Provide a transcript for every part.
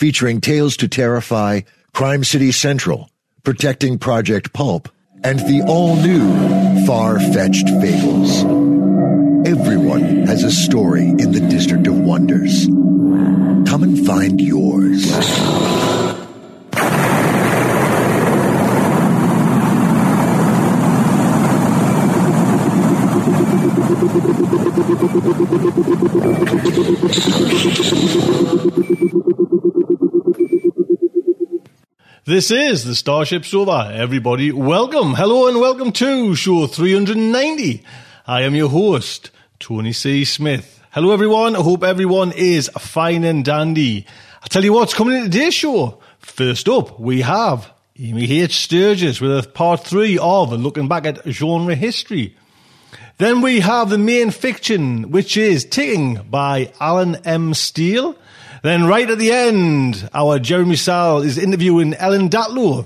featuring Tales to Terrify, Crime City Central, Protecting Project Pulp, and the all-new Far-Fetched Fables. Everyone has a story in the District of Wonders. Come and find yours. This is the Starship Sofa. Everybody, welcome, hello, and welcome to show 390. I am your host, Tony C. Smith. Hello, everyone. I hope everyone is fine and dandy. I tell you what's coming in today's show. First up, we have Amy H. Sturgis with a part three of looking back at genre history. Then we have the main fiction, which is Ticking by Allen M. Steele. Then right at the end, our Jeremy Szal is interviewing Ellen Datlow,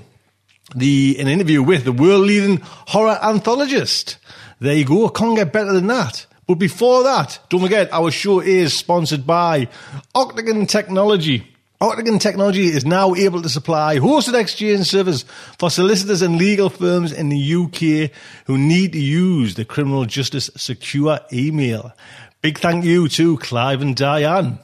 the an interview with the world leading horror anthologist. There you go, can't get better than that. But before that, don't forget our show is sponsored by Octagon Technology. Octagon Technology is now able to supply hosted exchange servers for solicitors and legal firms in the UK who need to use the criminal justice secure email. Big thank you to Clive and Diane.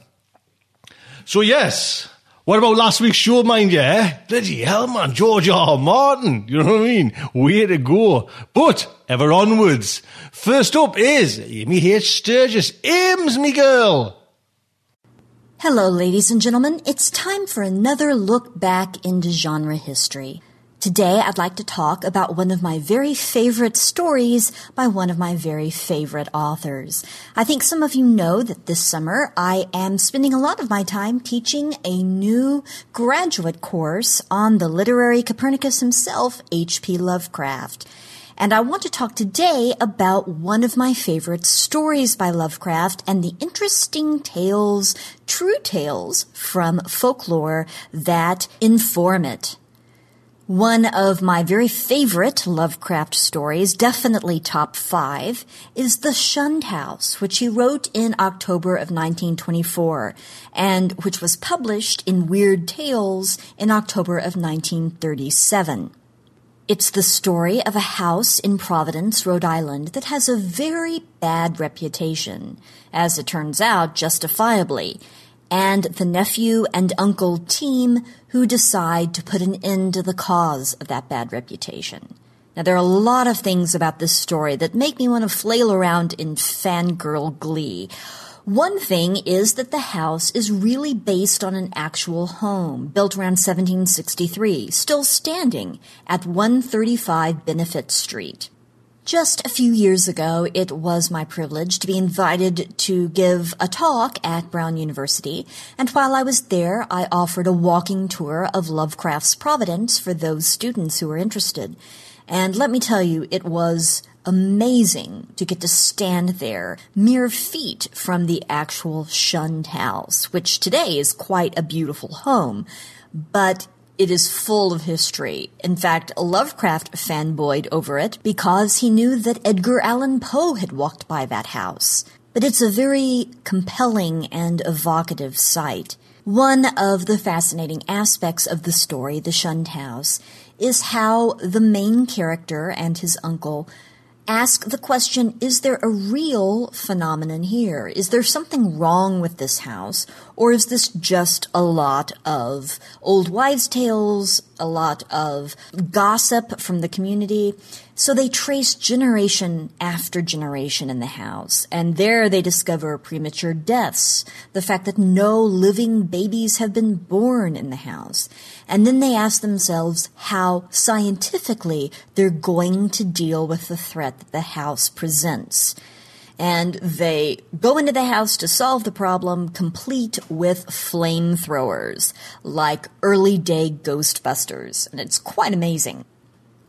So yes, what about last week's show, mind you? Eh? Bloody hell, man, George R. Martin. You know what I mean? Way to go. But ever onwards. First up is Amy H. Sturgis. Ames, me girl. Hello, ladies and gentlemen. It's time for another look back into genre history. Today, I'd like to talk about one of my very favorite stories by one of my very favorite authors. I think some of you know that this summer I am spending a lot of my time teaching a new graduate course on the literary Copernicus himself, H.P. Lovecraft. And I want to talk today about one of my favorite stories by Lovecraft and the interesting tales, true tales from folklore that inform it. One of my very favorite Lovecraft stories, definitely top five, is The Shunned House, which he wrote in October of 1924, and which was published in Weird Tales in October of 1937. It's the story of a house in Providence, Rhode Island that has a very bad reputation, as it turns out, justifiably, and the nephew and uncle team who decide to put an end to the cause of that bad reputation. Now, there are a lot of things about this story that make me want to flail around in fangirl glee. One thing is that the house is really based on an actual home built around 1763, still standing at 135 Benefit Street. Just a few years ago, it was my privilege to be invited to give a talk at Brown University, and while I was there, I offered a walking tour of Lovecraft's Providence for those students who were interested. And let me tell you, it was amazing to get to stand there mere feet from the actual shunned house, which today is quite a beautiful home. But it is full of history. In fact, Lovecraft fanboyed over it because he knew that Edgar Allan Poe had walked by that house. But it's a very compelling and evocative sight. One of the fascinating aspects of the story, The Shunned House, is how the main character and his uncle ask the question is there a real phenomenon here? Is there something wrong with this house? Or is this just a lot of old wives' tales, a lot of gossip from the community? So they trace generation after generation in the house, and there they discover premature deaths, the fact that no living babies have been born in the house. And then they ask themselves how scientifically they're going to deal with the threat that the house presents and they go into the house to solve the problem complete with flamethrowers, like early day Ghostbusters, and it's quite amazing.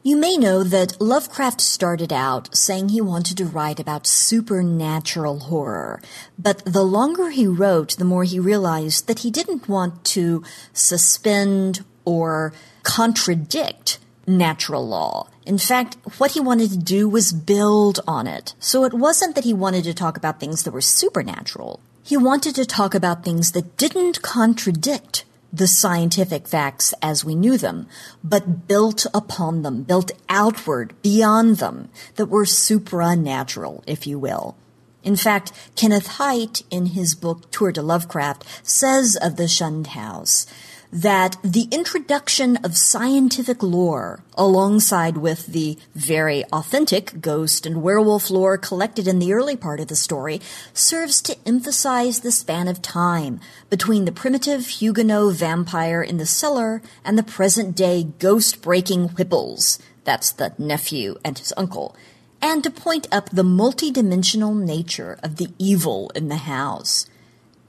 You may know that Lovecraft started out saying he wanted to write about supernatural horror, but the longer he wrote, the more he realized that he didn't want to suspend or contradict natural law. In fact, what he wanted to do was build on it. So it wasn't that he wanted to talk about things that were supernatural. He wanted to talk about things that didn't contradict the scientific facts as we knew them, but built upon them, built outward beyond them, that were supernatural, if you will. In fact, Kenneth Hite, in his book Tour de Lovecraft, says of the shunned house that the introduction of scientific lore alongside with the very authentic ghost and werewolf lore collected in the early part of the story serves to emphasize the span of time between the primitive Huguenot vampire in the cellar and the present day ghost breaking Whipples. That's the nephew and his uncle. And to point up the multidimensional nature of the evil in the house.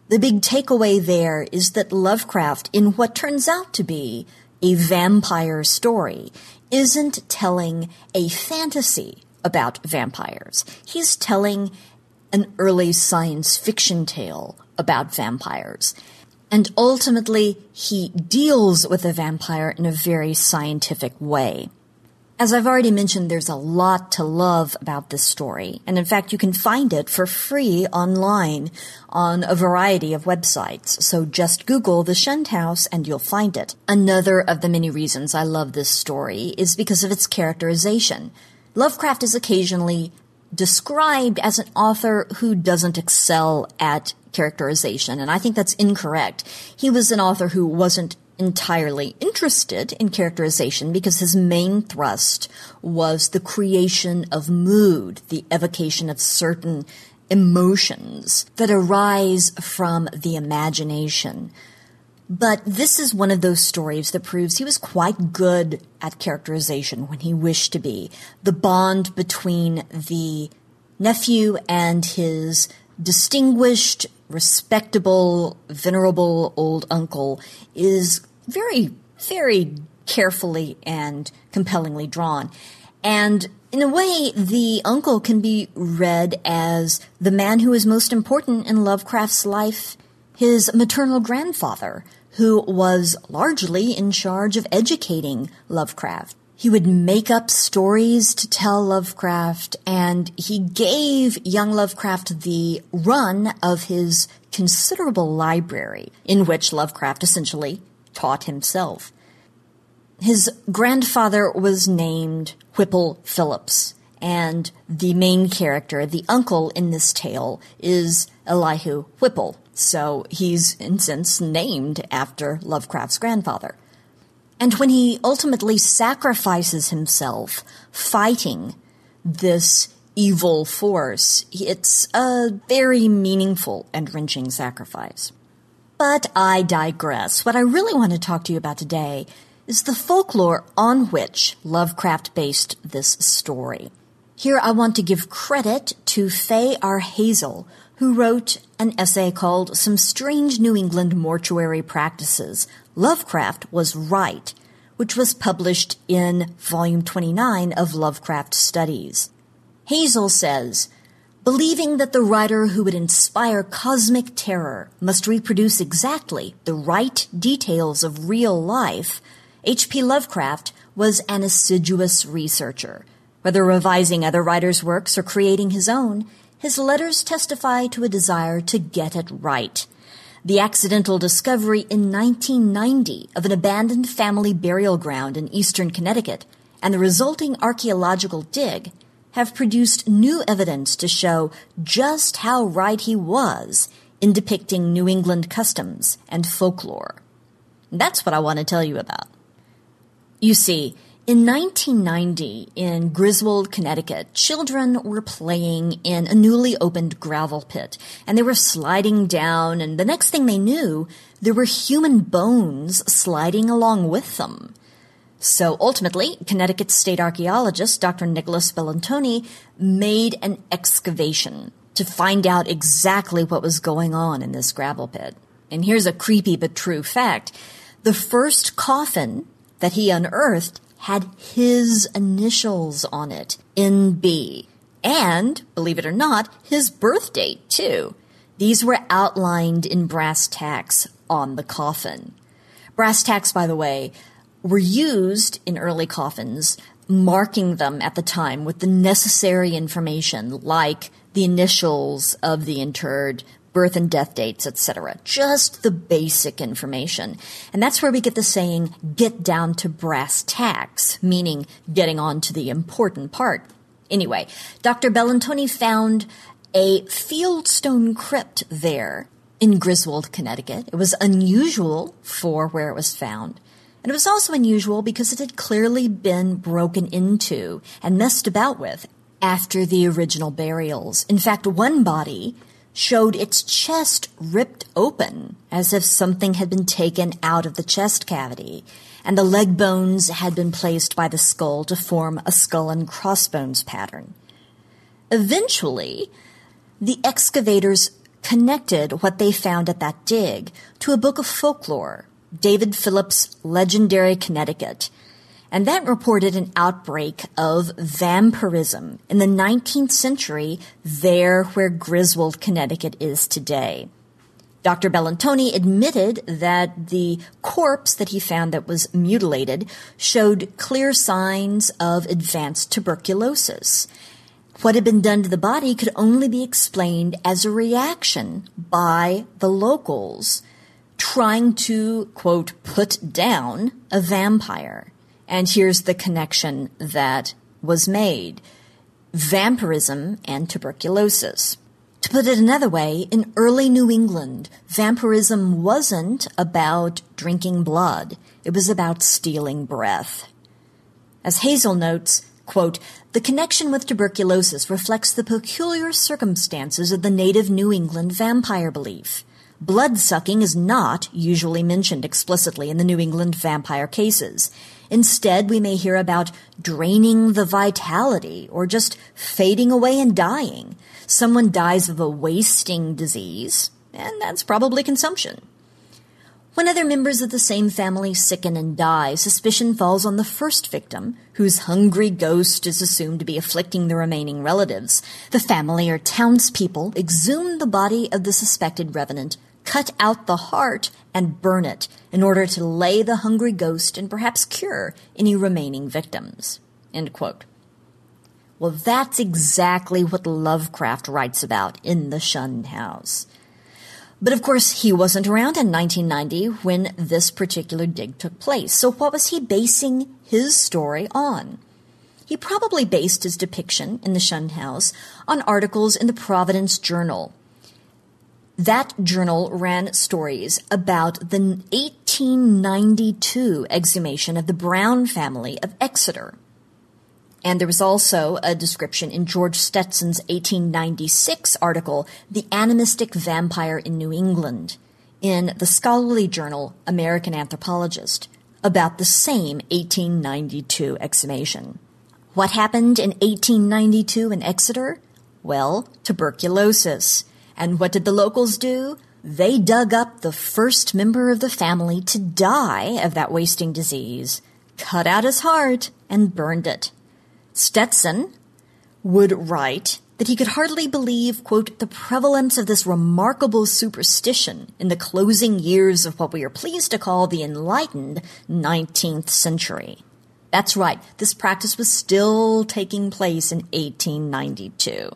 The big takeaway there is that Lovecraft, in what turns out to be a vampire story, isn't telling a fantasy about vampires. He's telling an early science fiction tale about vampires. And ultimately, he deals with a vampire in a very scientific way. As I've already mentioned, there's a lot to love about this story. And in fact, you can find it for free online on a variety of websites. So just Google The Shunned House and you'll find it. Another of the many reasons I love this story is because of its characterization. Lovecraft is occasionally described as an author who doesn't excel at characterization, and I think that's incorrect. He was an author who wasn't entirely interested in characterization because his main thrust was the creation of mood, the evocation of certain emotions that arise from the imagination. But this is one of those stories that proves he was quite good at characterization when he wished to be. The bond between the nephew and his distinguished, respectable, venerable old uncle is very, very carefully and compellingly drawn. And in a way, the uncle can be read as the man who is most important in Lovecraft's life, his maternal grandfather, who was largely in charge of educating Lovecraft. He would make up stories to tell Lovecraft, and he gave young Lovecraft the run of his considerable library, in which Lovecraft essentially taught himself. His grandfather was named Whipple Phillips, and the main character, the uncle in this tale, is Elihu Whipple. So he's, in sense, named after Lovecraft's grandfather. And when he ultimately sacrifices himself fighting this evil force, it's a very meaningful and wrenching sacrifice. But I digress. What I really want to talk to you about today is the folklore on which Lovecraft based this story. Here I want to give credit to Faye R. Hazel, who wrote an essay called Some Strange New England Mortuary Practices Lovecraft Was Right, which was published in Volume 29 of Lovecraft Studies. Hazel says, Believing that the writer who would inspire cosmic terror must reproduce exactly the right details of real life, H.P. Lovecraft was an assiduous researcher. Whether revising other writers' works or creating his own, his letters testify to a desire to get it right. The accidental discovery in 1990 of an abandoned family burial ground in eastern Connecticut and the resulting archaeological dig have produced new evidence to show just how right he was in depicting New England customs and folklore. That's what I want to tell you about. You see, in 1990, in Griswold, Connecticut, children were playing in a newly opened gravel pit, and they were sliding down, and the next thing they knew, there were human bones sliding along with them. So ultimately, Connecticut state archaeologist Dr. Nicholas Bellantoni made an excavation to find out exactly what was going on in this gravel pit. And here's a creepy but true fact. The first coffin that he unearthed had his initials on it, NB. And, believe it or not, his birth date, too. These were outlined in brass tacks on the coffin. Brass tacks, by the way, were used in early coffins, marking them at the time with the necessary information, like the initials of the interred, birth and death dates, etc. Just the basic information. And that's where we get the saying, get down to brass tacks, meaning getting on to the important part. Anyway, Dr. Bellantoni found a fieldstone crypt there in Griswold, Connecticut. It was unusual for where it was found. And it was also unusual because it had clearly been broken into and messed about with after the original burials. In fact, one body showed its chest ripped open as if something had been taken out of the chest cavity, and the leg bones had been placed by the skull to form a skull and crossbones pattern. Eventually, the excavators connected what they found at that dig to a book of folklore, David Phillips' Legendary Connecticut, and that reported an outbreak of vampirism in the 19th century there where Griswold, Connecticut is today. Dr. Bellantoni admitted that the corpse that he found that was mutilated showed clear signs of advanced tuberculosis. What had been done to the body could only be explained as a reaction by the locals trying to, quote, put down a vampire. And here's the connection that was made vampirism and tuberculosis. To put it another way, in early New England, vampirism wasn't about drinking blood, it was about stealing breath. As Hazel notes, quote, the connection with tuberculosis reflects the peculiar circumstances of the native New England vampire belief. Blood sucking is not usually mentioned explicitly in the New England vampire cases. Instead, we may hear about draining the vitality or just fading away and dying. Someone dies of a wasting disease, and that's probably consumption. When other members of the same family sicken and die, suspicion falls on the first victim, whose hungry ghost is assumed to be afflicting the remaining relatives. The family or townspeople exhume the body of the suspected revenant cut out the heart and burn it in order to lay the hungry ghost and perhaps cure any remaining victims. Well, that's exactly what Lovecraft writes about in The Shunned House. But of course, he wasn't around in 1990 when this particular dig took place. So what was he basing his story on? He probably based his depiction in the Shunned House on articles in the Providence Journal, that journal ran stories about the 1892 exhumation of the Brown family of Exeter. And there was also a description in George Stetson's 1896 article, The Animistic Vampire in New England, in the scholarly journal American Anthropologist, about the same 1892 exhumation. What happened in 1892 in Exeter? Well, tuberculosis. And what did the locals do? They dug up the first member of the family to die of that wasting disease, cut out his heart, and burned it. Stetson would write that he could hardly believe, quote, the prevalence of this remarkable superstition in the closing years of what we are pleased to call the enlightened 19th century. That's right, this practice was still taking place in 1892.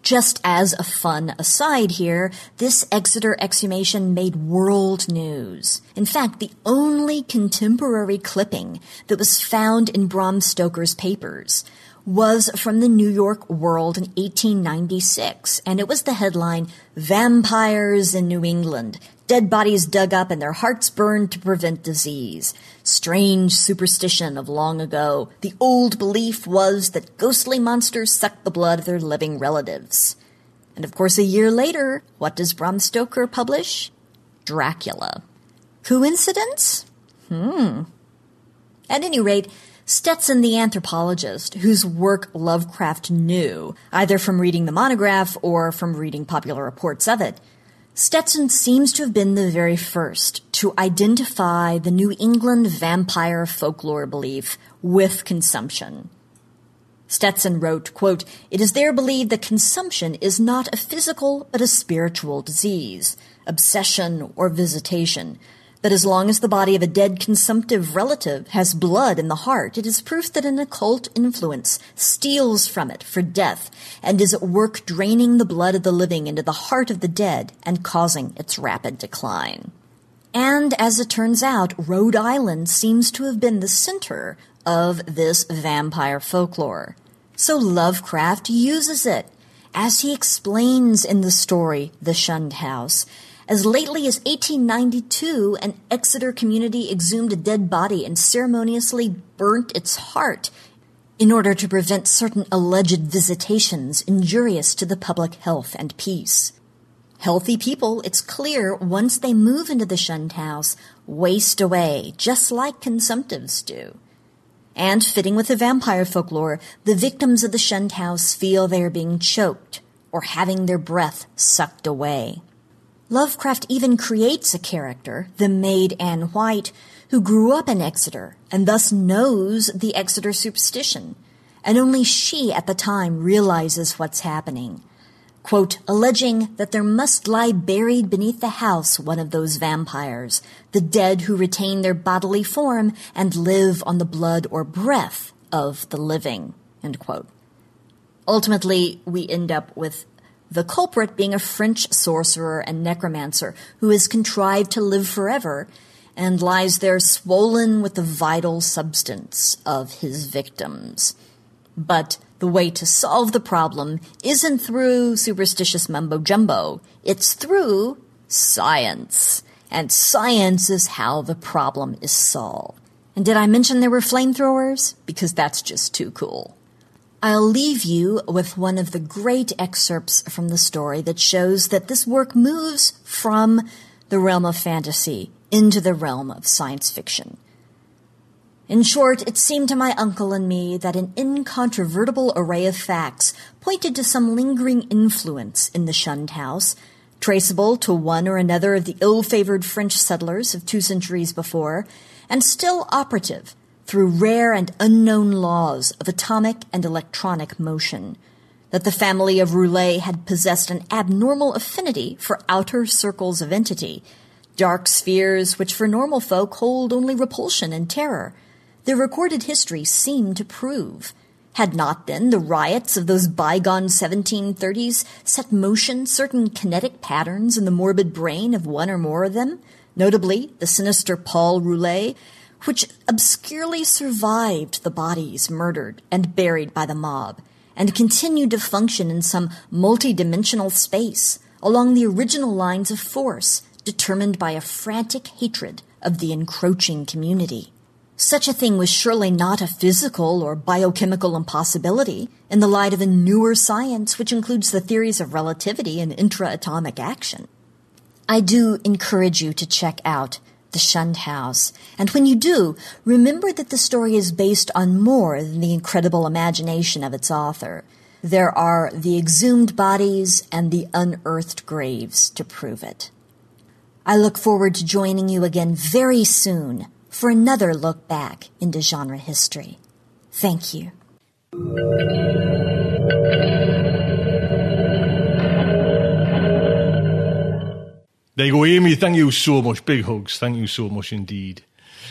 Just as a fun aside here, this Exeter exhumation made world news. In fact, the only contemporary clipping that was found in Bram Stoker's papers was from the New York World in 1896, and it was the headline, Vampires in New England. Dead bodies dug up and their hearts burned to prevent disease. Strange superstition of long ago. The old belief was that ghostly monsters sucked the blood of their living relatives. And of course, a year later, what does Bram Stoker publish? Dracula. Coincidence? Hmm. At any rate, Stetson the anthropologist, whose work Lovecraft knew, either from reading the monograph or from reading popular reports of it, Stetson seems to have been the very first to identify the New England vampire folklore belief with consumption. Stetson wrote, quote, It is there believed that consumption is not a physical but a spiritual disease, obsession, or visitation, that as long as the body of a dead consumptive relative has blood in the heart, it is proof that an occult influence steals from it for death and is at work draining the blood of the living into the heart of the dead and causing its rapid decline. And as it turns out, Rhode Island seems to have been the center of this vampire folklore. So Lovecraft uses it, as he explains in the story The Shunned House, as lately as 1892, an Exeter community exhumed a dead body and ceremoniously burnt its heart in order to prevent certain alleged visitations injurious to the public health and peace. Healthy people, it's clear, once they move into the shunned house, waste away, just like consumptives do. And fitting with the vampire folklore, the victims of the shunned house feel they are being choked or having their breath sucked away. Lovecraft even creates a character, the maid Anne White, who grew up in Exeter and thus knows the Exeter superstition. And only she at the time realizes what's happening. Quote, alleging that there must lie buried beneath the house one of those vampires, the dead who retain their bodily form and live on the blood or breath of the living. Ultimately, we end up with the culprit being a French sorcerer and necromancer who has contrived to live forever and lies there swollen with the vital substance of his victims. But the way to solve the problem isn't through superstitious mumbo jumbo, it's through science. And science is how the problem is solved. And did I mention there were flamethrowers? Because that's just too cool. I'll leave you with one of the great excerpts from the story that shows that this work moves from the realm of fantasy into the realm of science fiction. In short, it seemed to my uncle and me that an incontrovertible array of facts pointed to some lingering influence in the shunned house, traceable to one or another of the ill-favored French settlers of two centuries before, and still operative through rare and unknown laws of atomic and electronic motion, that the family of Roulet had possessed an abnormal affinity for outer circles of entity, dark spheres which for normal folk hold only repulsion and terror. Their recorded history seemed to prove. Had not then the riots of those bygone 1730s set motion certain kinetic patterns in the morbid brain of one or more of them, notably the sinister Paul Roulet, which obscurely survived the bodies murdered and buried by the mob, and continued to function in some multi-dimensional space along the original lines of force determined by a frantic hatred of the encroaching community. Such a thing was surely not a physical or biochemical impossibility in the light of a newer science which includes the theories of relativity and intra-atomic action. I do encourage you to check out the Shunned House. And when you do, remember that the story is based on more than the incredible imagination of its author. There are the exhumed bodies and the unearthed graves to prove it. I look forward to joining you again very soon for another look back into genre history. Thank you. There you go, Amy. Thank you so much. Big hugs. Thank you so much indeed.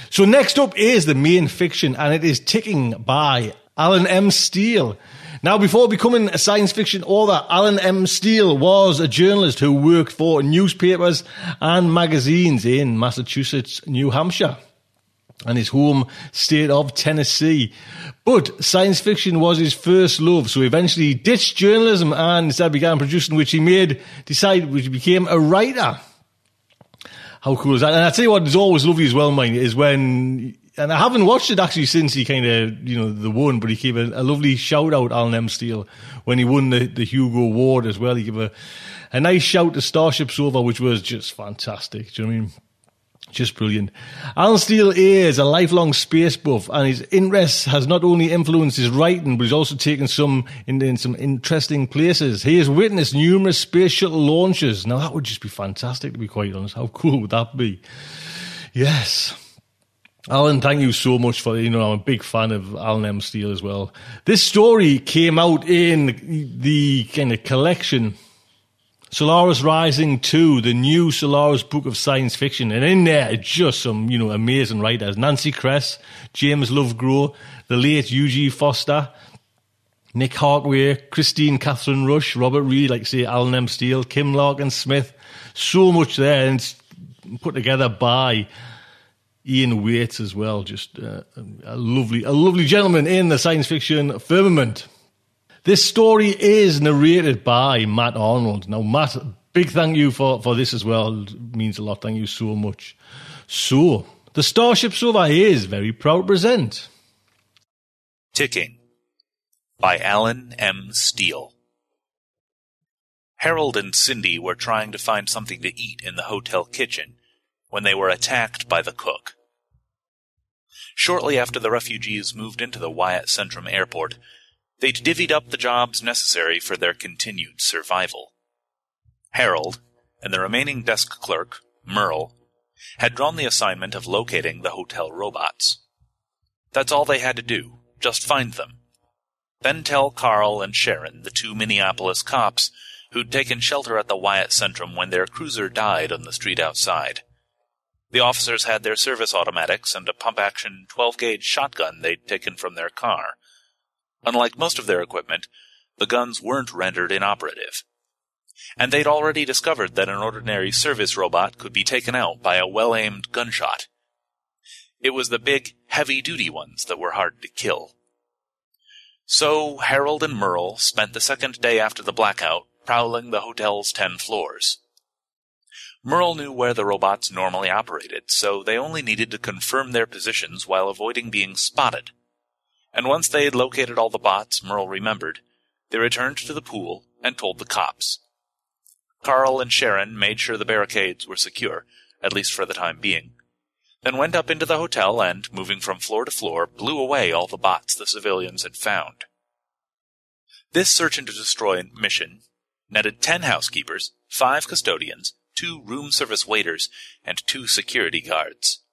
So next up is the main fiction, and it is Ticking by Allen M. Steele. Now, before becoming a science fiction author, Allen M. Steele was a journalist who worked for newspapers and magazines in Massachusetts, New Hampshire and his home state of Tennessee. But science fiction was his first love, so eventually he ditched journalism and instead began producing, which he made, decided, which he became a writer. How cool is that? And I tell you what is always lovely as well, mine, is when, and I haven't watched it actually since he kind of, you know, the won, but he gave a, a lovely shout out, Allen M. Steele, when he won the, the Hugo Award as well. He gave a, a nice shout to Starship Sofa, which was just fantastic. Do you know what I mean? Just brilliant. Allen Steele is a lifelong space buff, and his interest has not only influenced his writing, but he's also taken some in, in, some interesting places. He has witnessed numerous space shuttle launches. Now that would just be fantastic, to be quite honest. How cool would that be? Yes. Allen, thank you so much for, you know, I'm a big fan of Allen M. Steele as well. This story came out in the kind of collection Solaris Rising 2, the new Solaris book of science fiction. And in there, just some, you know, amazing writers. Nancy Kress, James Lovegrove, the late Eugene Foster, Nick Harkaway, Kristine Kathryn Rusch, Robert Reed, like say Allen M. Steele, Kim Lakin-Smith. So much there. And put together by Ian Whates as well. Just uh, a lovely, a lovely gentleman in the science fiction firmament. This story is narrated by Matt Arnold. Now, Matt, big thank you for, for this as well. It means a lot. Thank you so much. So, the Starship Sofa is very proud to present Ticking by Allen M. Steele. Harold and Cindy were trying to find something to eat in the hotel kitchen when they were attacked by the cook. Shortly after the refugees moved into the Wyatt Centrum airport, They'd divvied up the jobs necessary for their continued survival. Harold, and the remaining desk clerk, Merle, had drawn the assignment of locating the hotel robots. That's all they had to do, just find them. Then tell Carl and Sharon, the two Minneapolis cops, who'd taken shelter at the Wyatt Centrum when their cruiser died on the street outside. The officers had their service automatics and a pump action 12 gauge shotgun they'd taken from their car. Unlike most of their equipment, the guns weren't rendered inoperative. And they'd already discovered that an ordinary service robot could be taken out by a well aimed gunshot. It was the big, heavy duty ones that were hard to kill. So Harold and Merle spent the second day after the blackout prowling the hotel's ten floors. Merle knew where the robots normally operated, so they only needed to confirm their positions while avoiding being spotted and once they had located all the bots Merle remembered, they returned to the pool and told the cops. Carl and Sharon made sure the barricades were secure, at least for the time being, then went up into the hotel and, moving from floor to floor, blew away all the bots the civilians had found. This search and destroy mission netted ten housekeepers, five custodians, two room service waiters, and two security guards.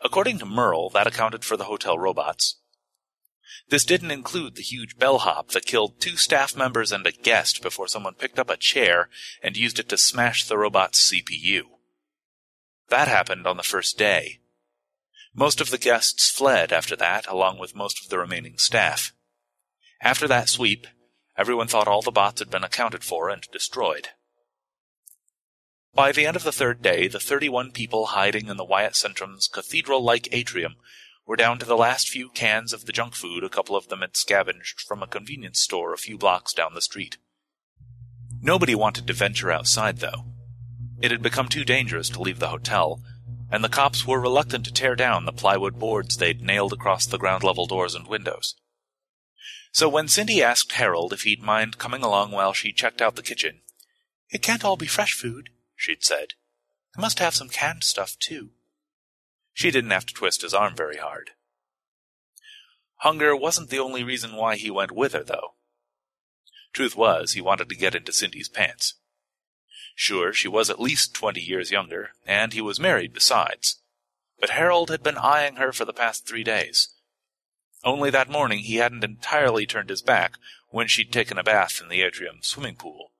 According to Merle, that accounted for the hotel robots, this didn't include the huge bellhop that killed two staff members and a guest before someone picked up a chair and used it to smash the robot's CPU. That happened on the first day. Most of the guests fled after that, along with most of the remaining staff. After that sweep, everyone thought all the bots had been accounted for and destroyed. By the end of the third day, the 31 people hiding in the Wyatt Centrum's cathedral-like atrium were down to the last few cans of the junk food a couple of them had scavenged from a convenience store a few blocks down the street. Nobody wanted to venture outside, though. It had become too dangerous to leave the hotel, and the cops were reluctant to tear down the plywood boards they'd nailed across the ground level doors and windows. So when Cindy asked Harold if he'd mind coming along while she checked out the kitchen, It can't all be fresh food, she'd said. I must have some canned stuff, too. She didn't have to twist his arm very hard. Hunger wasn't the only reason why he went with her, though. Truth was, he wanted to get into Cindy's pants. Sure, she was at least twenty years younger, and he was married besides. But Harold had been eyeing her for the past three days. Only that morning he hadn't entirely turned his back when she'd taken a bath in the atrium swimming pool.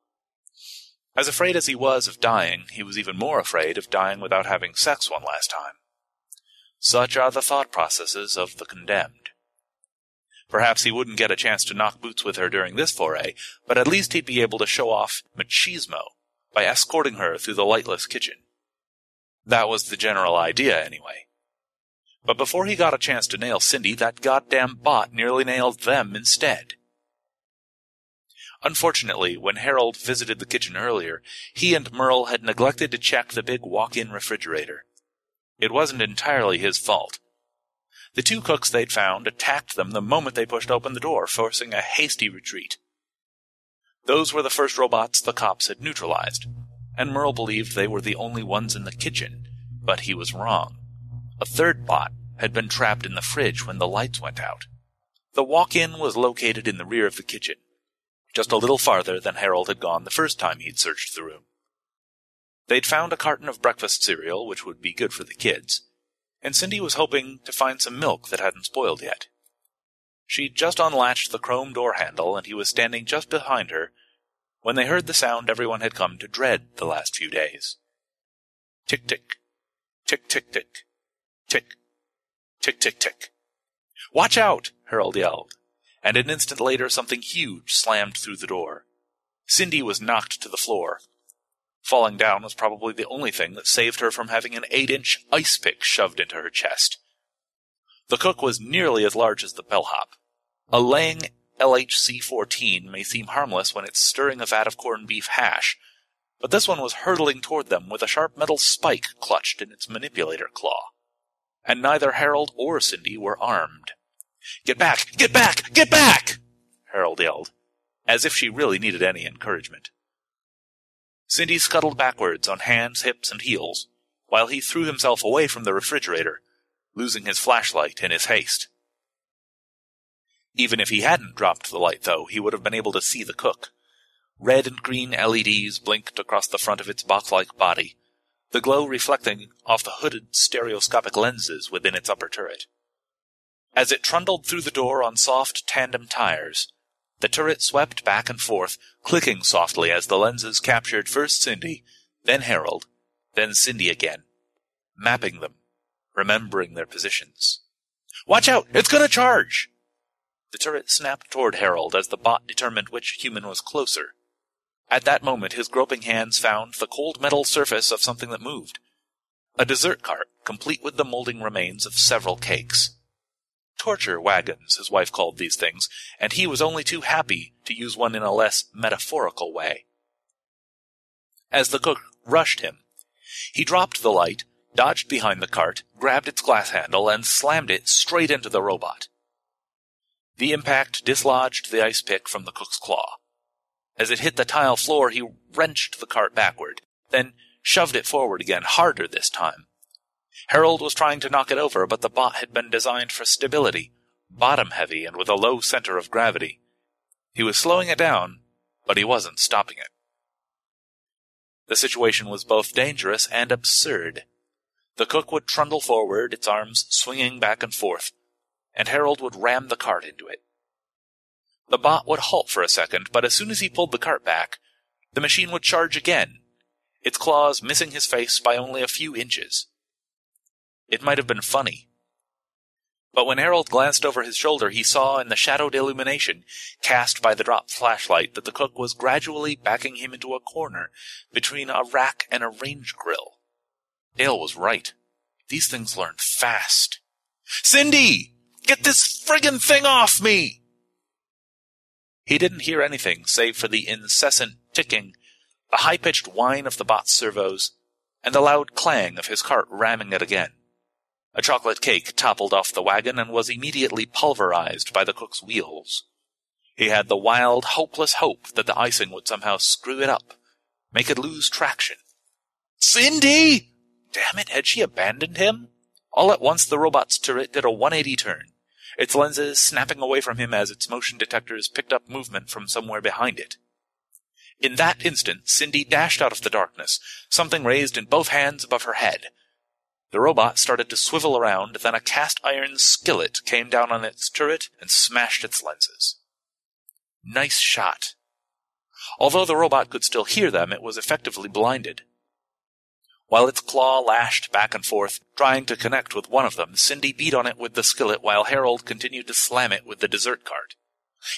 As afraid as he was of dying, he was even more afraid of dying without having sex one last time. Such are the thought processes of the condemned. Perhaps he wouldn't get a chance to knock boots with her during this foray, but at least he'd be able to show off machismo by escorting her through the lightless kitchen. That was the general idea, anyway. But before he got a chance to nail Cindy, that goddamn bot nearly nailed them instead. Unfortunately, when Harold visited the kitchen earlier, he and Merle had neglected to check the big walk-in refrigerator. It wasn't entirely his fault. The two cooks they'd found attacked them the moment they pushed open the door, forcing a hasty retreat. Those were the first robots the cops had neutralized, and Merle believed they were the only ones in the kitchen, but he was wrong. A third bot had been trapped in the fridge when the lights went out. The walk-in was located in the rear of the kitchen, just a little farther than Harold had gone the first time he'd searched the room. They'd found a carton of breakfast cereal, which would be good for the kids, and Cindy was hoping to find some milk that hadn't spoiled yet. She'd just unlatched the chrome door handle, and he was standing just behind her when they heard the sound everyone had come to dread the last few days. Tick tick, tick tick tick, tick, tick tick tick. Watch out! Harold yelled, and an instant later something huge slammed through the door. Cindy was knocked to the floor. Falling down was probably the only thing that saved her from having an eight-inch ice pick shoved into her chest. The cook was nearly as large as the bellhop. A Lang LHC-14 may seem harmless when it's stirring a vat of corned beef hash, but this one was hurtling toward them with a sharp metal spike clutched in its manipulator claw. And neither Harold or Cindy were armed. Get back! Get back! Get back! Harold yelled, as if she really needed any encouragement. Cindy scuttled backwards on hands, hips, and heels, while he threw himself away from the refrigerator, losing his flashlight in his haste. Even if he hadn't dropped the light, though, he would have been able to see the cook. Red and green LEDs blinked across the front of its box-like body, the glow reflecting off the hooded stereoscopic lenses within its upper turret. As it trundled through the door on soft tandem tires, the turret swept back and forth, clicking softly as the lenses captured first Cindy, then Harold, then Cindy again, mapping them, remembering their positions. Watch out! It's gonna charge! The turret snapped toward Harold as the bot determined which human was closer. At that moment, his groping hands found the cold metal surface of something that moved. A dessert cart, complete with the molding remains of several cakes. Torture wagons, his wife called these things, and he was only too happy to use one in a less metaphorical way. As the cook rushed him, he dropped the light, dodged behind the cart, grabbed its glass handle, and slammed it straight into the robot. The impact dislodged the ice pick from the cook's claw. As it hit the tile floor, he wrenched the cart backward, then shoved it forward again, harder this time. Harold was trying to knock it over, but the bot had been designed for stability, bottom heavy and with a low center of gravity. He was slowing it down, but he wasn't stopping it. The situation was both dangerous and absurd. The cook would trundle forward, its arms swinging back and forth, and Harold would ram the cart into it. The bot would halt for a second, but as soon as he pulled the cart back, the machine would charge again, its claws missing his face by only a few inches. It might have been funny. But when Harold glanced over his shoulder, he saw in the shadowed illumination cast by the dropped flashlight that the cook was gradually backing him into a corner between a rack and a range grill. Dale was right. These things learn fast. Cindy! Get this friggin' thing off me! He didn't hear anything save for the incessant ticking, the high-pitched whine of the bot's servos, and the loud clang of his cart ramming it again. A chocolate cake toppled off the wagon and was immediately pulverized by the cook's wheels. He had the wild, hopeless hope that the icing would somehow screw it up, make it lose traction. Cindy! Damn it, had she abandoned him? All at once the robot's turret did a 180 turn, its lenses snapping away from him as its motion detectors picked up movement from somewhere behind it. In that instant, Cindy dashed out of the darkness, something raised in both hands above her head. The robot started to swivel around, then a cast iron skillet came down on its turret and smashed its lenses. Nice shot. Although the robot could still hear them, it was effectively blinded. While its claw lashed back and forth, trying to connect with one of them, Cindy beat on it with the skillet while Harold continued to slam it with the dessert cart.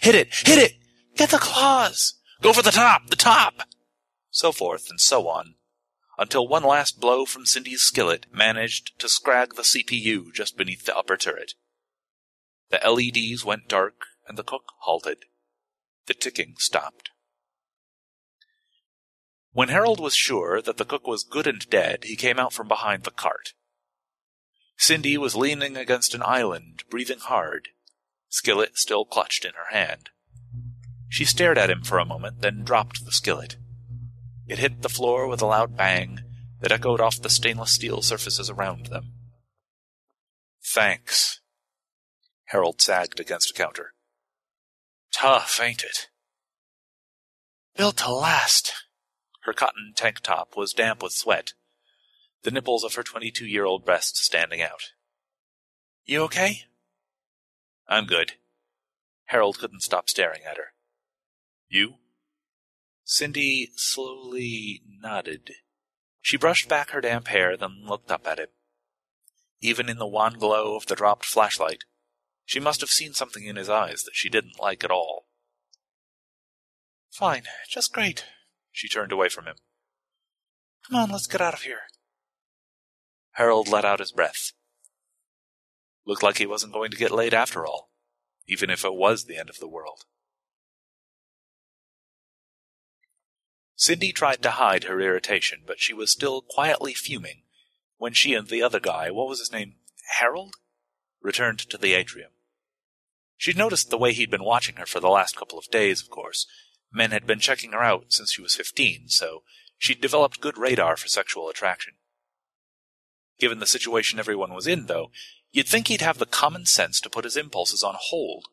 Hit it! Hit it! Get the claws! Go for the top! The top! So forth and so on, until one last blow from Cindy's skillet managed to scrag the CPU just beneath the upper turret. The LEDs went dark and the cook halted. The ticking stopped. When Harold was sure that the cook was good and dead, he came out from behind the cart. Cindy was leaning against an island, breathing hard, skillet still clutched in her hand. She stared at him for a moment, then dropped the skillet. It hit the floor with a loud bang that echoed off the stainless steel surfaces around them. Thanks. Harold sagged against a counter. Tough, ain't it? Built to last. Her cotton tank top was damp with sweat, the nipples of her twenty-two year old breast standing out. You okay? I'm good. Harold couldn't stop staring at her. You? Cindy slowly nodded. She brushed back her damp hair, then looked up at him. Even in the wan glow of the dropped flashlight, she must have seen something in his eyes that she didn't like at all. Fine, just great. She turned away from him. Come on, let's get out of here. Harold let out his breath. Looked like he wasn't going to get laid after all, even if it was the end of the world. Cindy tried to hide her irritation, but she was still quietly fuming when she and the other guy, what was his name, Harold, returned to the atrium. She'd noticed the way he'd been watching her for the last couple of days, of course. Men had been checking her out since she was fifteen, so she'd developed good radar for sexual attraction. Given the situation everyone was in, though, you'd think he'd have the common sense to put his impulses on hold.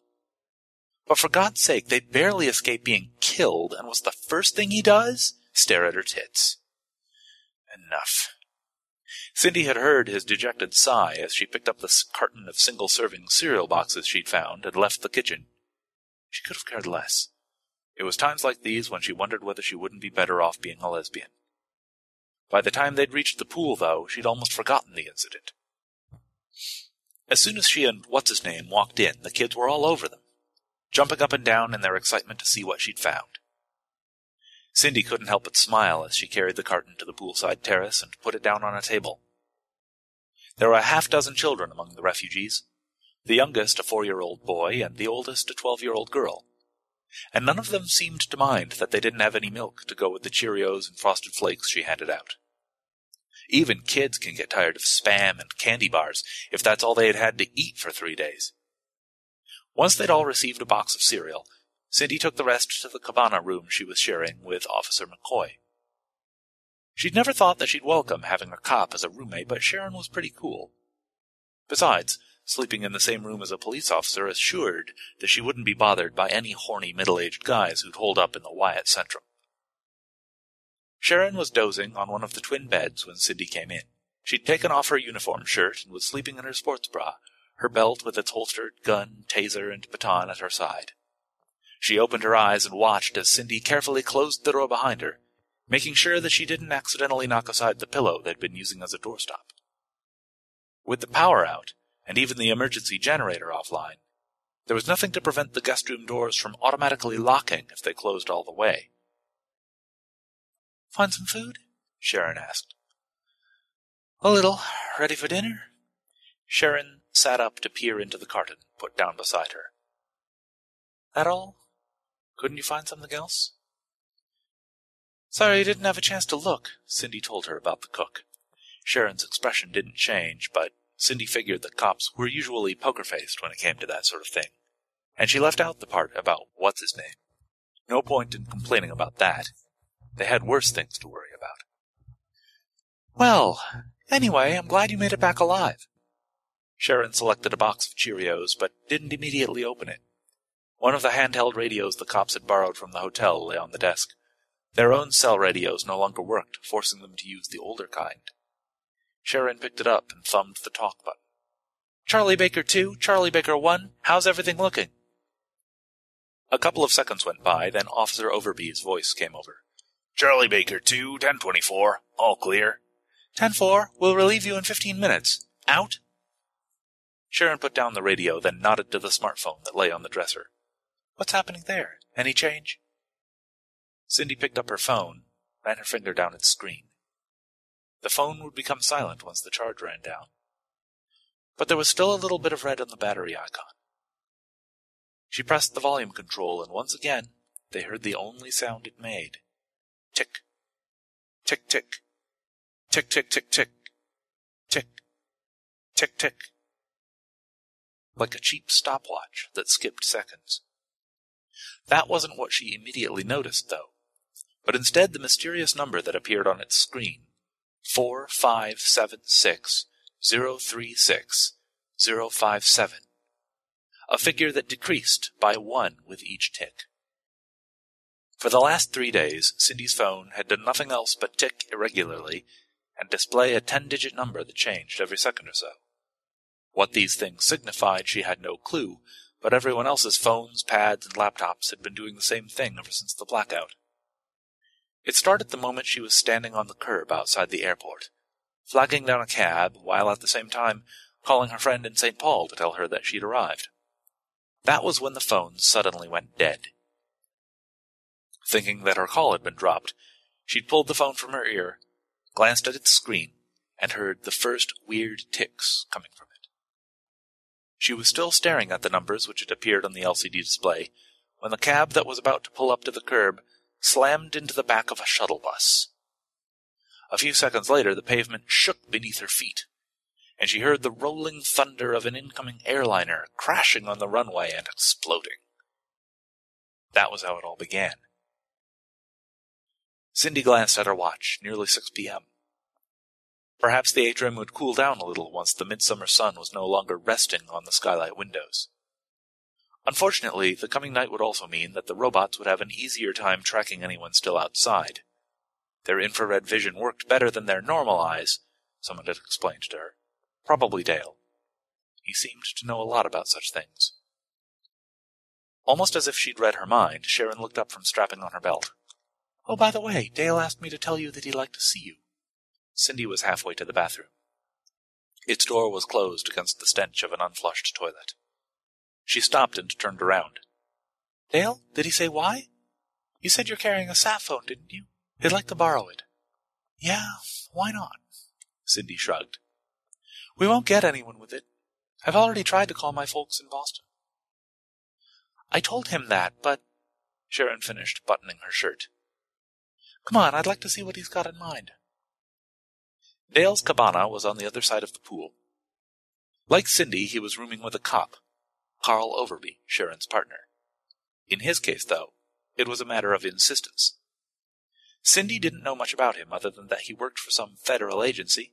But for God's sake, they barely escape being killed, and what's the first thing he does? Stare at her tits. Enough. Cindy had heard his dejected sigh as she picked up the carton of single serving cereal boxes she'd found and left the kitchen. She could have cared less. It was times like these when she wondered whether she wouldn't be better off being a lesbian. By the time they'd reached the pool, though, she'd almost forgotten the incident. As soon as she and what's his name walked in, the kids were all over them, jumping up and down in their excitement to see what she'd found. Cindy couldn't help but smile as she carried the carton to the poolside terrace and put it down on a table. There were a half dozen children among the refugees, the youngest a four-year-old boy and the oldest a twelve-year-old girl. And none of them seemed to mind that they didn't have any milk to go with the Cheerios and Frosted Flakes she handed out. Even kids can get tired of spam and candy bars if that's all they had had to eat for three days. Once they'd all received a box of cereal, Cindy took the rest to the cabana room she was sharing with Officer McCoy. She'd never thought that she'd welcome having a cop as a roommate, but Sharon was pretty cool. Besides, sleeping in the same room as a police officer assured that she wouldn't be bothered by any horny middle-aged guys who'd holed up in the Wyatt Centrum. Sharon was dozing on one of the twin beds when Cindy came in. She'd taken off her uniform shirt and was sleeping in her sports bra, her belt with its holstered gun, taser, and baton at her side. She opened her eyes and watched as Cindy carefully closed the door behind her, making sure that she didn't accidentally knock aside the pillow they'd been using as a doorstop. With the power out, and even the emergency generator offline, there was nothing to prevent the guest room doors from automatically locking if they closed all the way. Find some food? Sharon asked. A little. Ready for dinner? Sharon sat up to peer into the carton put down beside her. That all? Couldn't you find something else? Sorry you didn't have a chance to look, Cindy told her about the cook. Sharon's expression didn't change, but Cindy figured that cops were usually poker-faced when it came to that sort of thing. And she left out the part about what's his name. No point in complaining about that. They had worse things to worry about. Well, anyway, I'm glad you made it back alive. Sharon selected a box of Cheerios, but didn't immediately open it. One of the handheld radios the cops had borrowed from the hotel lay on the desk. Their own cell radios no longer worked, forcing them to use the older kind. Sharon picked it up and thumbed the talk button. Charlie Baker 2, Charlie Baker 1, how's everything looking? A couple of seconds went by, then Officer Overby's voice came over. Charlie Baker 2, 1024. All clear. 10-4, we'll relieve you in 15 minutes. Out? Sharon put down the radio, then nodded to the smartphone that lay on the dresser. What's happening there? Any change? Cindy picked up her phone, ran her finger down its screen. The phone would become silent once the charge ran down. But there was still a little bit of red on the battery icon. She pressed the volume control, and once again they heard the only sound it made. Tick. Tick tick. Tick tick tick tick. Tick. Tick tick. Like a cheap stopwatch that skipped seconds. That wasn't what she immediately noticed, though, but instead the mysterious number that appeared on its screen. Four five seven six zero three six zero five seven. A figure that decreased by one with each tick. For the last three days, Cindy's phone had done nothing else but tick irregularly and display a ten digit number that changed every second or so. What these things signified she had no clue, but everyone else's phones, pads, and laptops had been doing the same thing ever since the blackout. It started the moment she was standing on the curb outside the airport, flagging down a cab while at the same time calling her friend in St. Paul to tell her that she'd arrived. That was when the phone suddenly went dead. Thinking that her call had been dropped, she'd pulled the phone from her ear, glanced at its screen, and heard the first weird ticks coming from. She was still staring at the numbers which had appeared on the LCD display when the cab that was about to pull up to the curb slammed into the back of a shuttle bus. A few seconds later, the pavement shook beneath her feet, and she heard the rolling thunder of an incoming airliner crashing on the runway and exploding. That was how it all began. Cindy glanced at her watch, nearly 6 p.m. Perhaps the atrium would cool down a little once the midsummer sun was no longer resting on the skylight windows. Unfortunately, the coming night would also mean that the robots would have an easier time tracking anyone still outside. Their infrared vision worked better than their normal eyes, someone had explained to her. Probably Dale. He seemed to know a lot about such things. Almost as if she'd read her mind, Sharon looked up from strapping on her belt. Oh, by the way, Dale asked me to tell you that he'd like to see you. Cindy was halfway to the bathroom. Its door was closed against the stench of an unflushed toilet. She stopped and turned around. Dale, did he say why? You said you're carrying a sat phone, didn't you? He'd like to borrow it. Yeah, why not? Cindy shrugged. We won't get anyone with it. I've already tried to call my folks in Boston. I told him that, but Sharon finished buttoning her shirt. Come on, I'd like to see what he's got in mind. Dale's cabana was on the other side of the pool. Like Cindy, he was rooming with a cop, Carl Overby, Sharon's partner. In his case, though, it was a matter of insistence. Cindy didn't know much about him other than that he worked for some federal agency.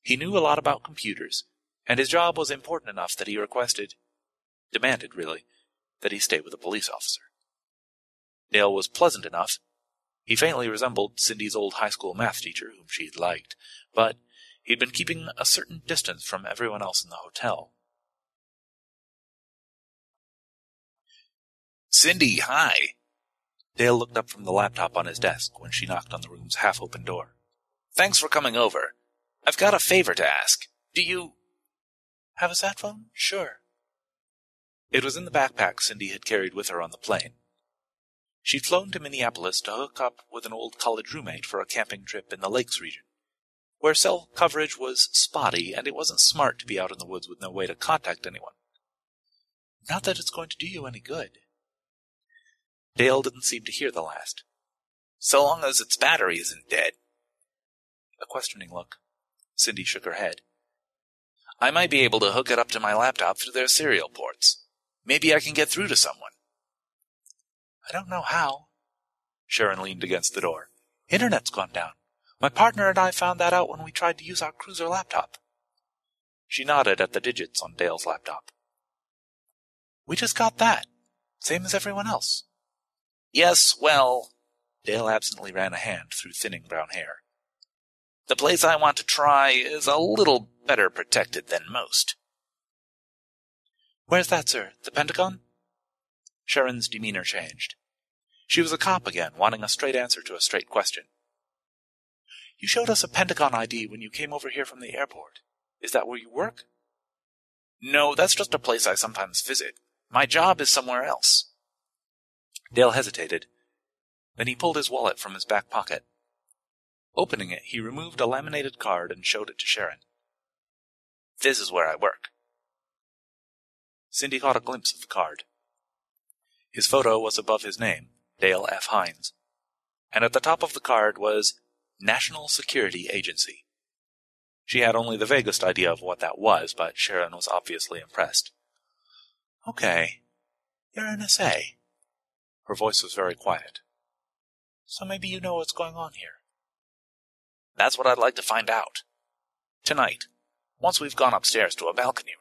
He knew a lot about computers, and his job was important enough that he requested, demanded really, that he stay with a police officer. Dale was pleasant enough. He faintly resembled Cindy's old high school math teacher, whom she had liked, but he'd been keeping a certain distance from everyone else in the hotel. Cindy, hi. Dale looked up from the laptop on his desk when she knocked on the room's half open door. Thanks for coming over. I've got a favor to ask. Do you have a sat phone? Sure. It was in the backpack Cindy had carried with her on the plane. She'd flown to Minneapolis to hook up with an old college roommate for a camping trip in the Lakes region, where cell coverage was spotty and it wasn't smart to be out in the woods with no way to contact anyone. Not that it's going to do you any good. Dale didn't seem to hear the last. So long as its battery isn't dead. A questioning look. Cindy shook her head. I might be able to hook it up to my laptop through their serial ports. Maybe I can get through to someone. I don't know how. Sharon leaned against the door. Internet's gone down. My partner and I found that out when we tried to use our cruiser laptop. She nodded at the digits on Dale's laptop. We just got that. Same as everyone else. Yes, well. Dale absently ran a hand through thinning brown hair. The place I want to try is a little better protected than most. Where's that, sir? The Pentagon? Sharon's demeanor changed. She was a cop again, wanting a straight answer to a straight question. You showed us a Pentagon ID when you came over here from the airport. Is that where you work? No, that's just a place I sometimes visit. My job is somewhere else. Dale hesitated. Then he pulled his wallet from his back pocket. Opening it, he removed a laminated card and showed it to Sharon. This is where I work. Cindy caught a glimpse of the card. His photo was above his name, Dale F. Hines, and at the top of the card was National Security Agency. She had only the vaguest idea of what that was, but Sharon was obviously impressed. Okay, you're NSA. Her voice was very quiet. So maybe you know what's going on here. That's what I'd like to find out. Tonight, once we've gone upstairs to a balcony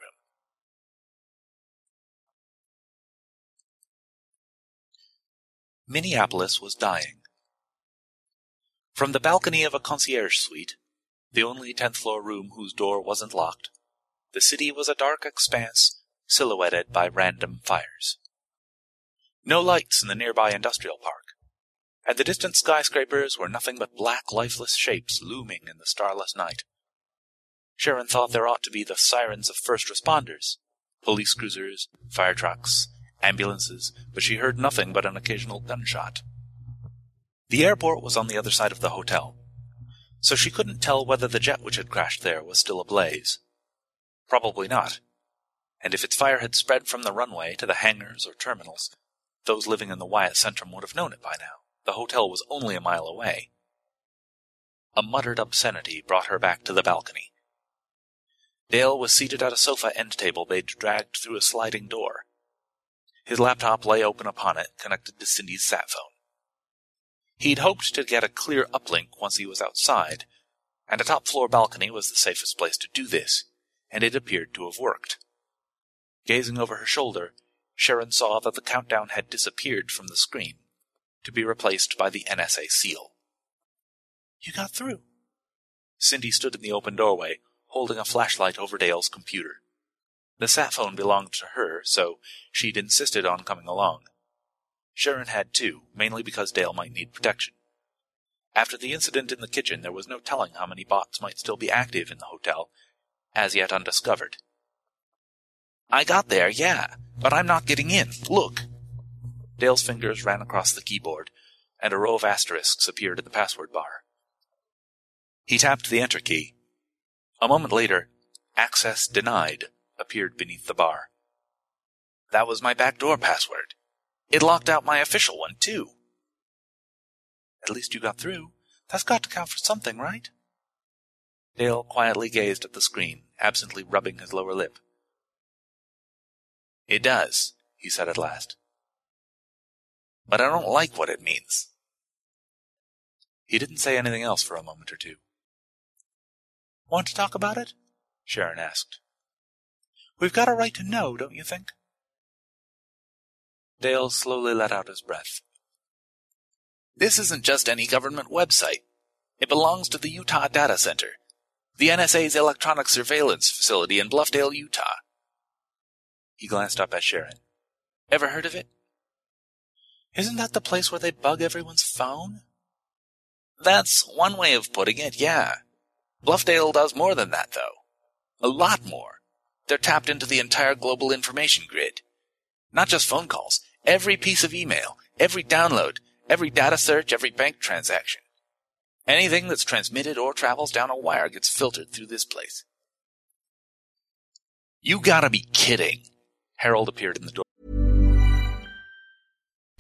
Minneapolis was dying. From the balcony of a concierge suite, the only tenth floor room whose door wasn't locked, the city was a dark expanse silhouetted by random fires. No lights in the nearby industrial park, and the distant skyscrapers were nothing but black, lifeless shapes looming in the starless night. Sharon thought there ought to be the sirens of first responders, police cruisers, fire trucks, ambulances, but she heard nothing but an occasional gunshot. The airport was on the other side of the hotel, so she couldn't tell whether the jet which had crashed there was still ablaze. Probably not. And if its fire had spread from the runway to the hangars or terminals, those living in the Wyatt Centrum would have known it by now. The hotel was only a mile away. A muttered obscenity brought her back to the balcony. Dale was seated at a sofa end table they'd dragged through a sliding door. His laptop lay open upon it, connected to Cindy's sat phone. He'd hoped to get a clear uplink once he was outside, and a top floor balcony was the safest place to do this, and it appeared to have worked. Gazing over her shoulder, Sharon saw that the countdown had disappeared from the screen, to be replaced by the NSA seal. You got through. Cindy stood in the open doorway, holding a flashlight over Dale's computer. The sat phone belonged to her, so she'd insisted on coming along. Sharon had too, mainly because Dale might need protection. After the incident in the kitchen, there was no telling how many bots might still be active in the hotel, as yet undiscovered. I got there, yeah, but I'm not getting in. Look. Dale's fingers ran across the keyboard, and a row of asterisks appeared at the password bar. He tapped the enter key. A moment later, access denied appeared beneath the bar. That was my backdoor password. It locked out my official one, too. At least you got through. That's got to count for something, right? Dale quietly gazed at the screen, absently rubbing his lower lip. It does, he said at last. But I don't like what it means. He didn't say anything else for a moment or two. Want to talk about it? Sharon asked. We've got a right to know, don't you think? Dale slowly let out his breath. This isn't just any government website. It belongs to the Utah Data Center, the NSA's electronic surveillance facility in Bluffdale, Utah. He glanced up at Sharon. Ever heard of it? Isn't that the place where they bug everyone's phone? That's one way of putting it, yeah. Bluffdale does more than that, though. A lot more. They're tapped into the entire global information grid. Not just phone calls, every piece of email, every download, every data search, every bank transaction. Anything that's transmitted or travels down a wire gets filtered through this place. You gotta be kidding. Harold appeared in the door.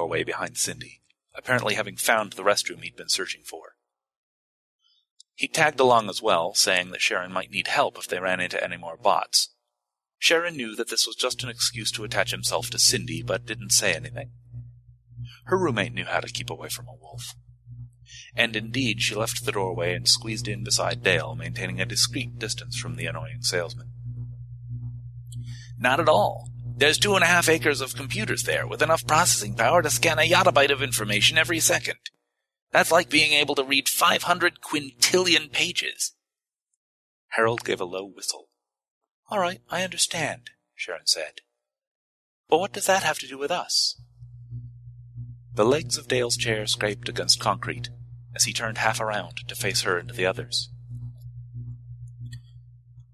Doorway behind Cindy, apparently having found the restroom he'd been searching for. He tagged along as well, saying that Sharon might need help if they ran into any more bots. Sharon knew that this was just an excuse to attach himself to Cindy, but didn't say anything. Her roommate knew how to keep away from a wolf. And indeed, she left the doorway and squeezed in beside Dale, maintaining a discreet distance from the annoying salesman. Not at all. There's two and a half acres of computers there, with enough processing power to scan a yottabyte of information every second. That's like being able to read 500 quintillion pages. Harold gave a low whistle. All right, I understand, Sharon said. But what does that have to do with us? The legs of Dale's chair scraped against concrete as he turned half around to face her and the others.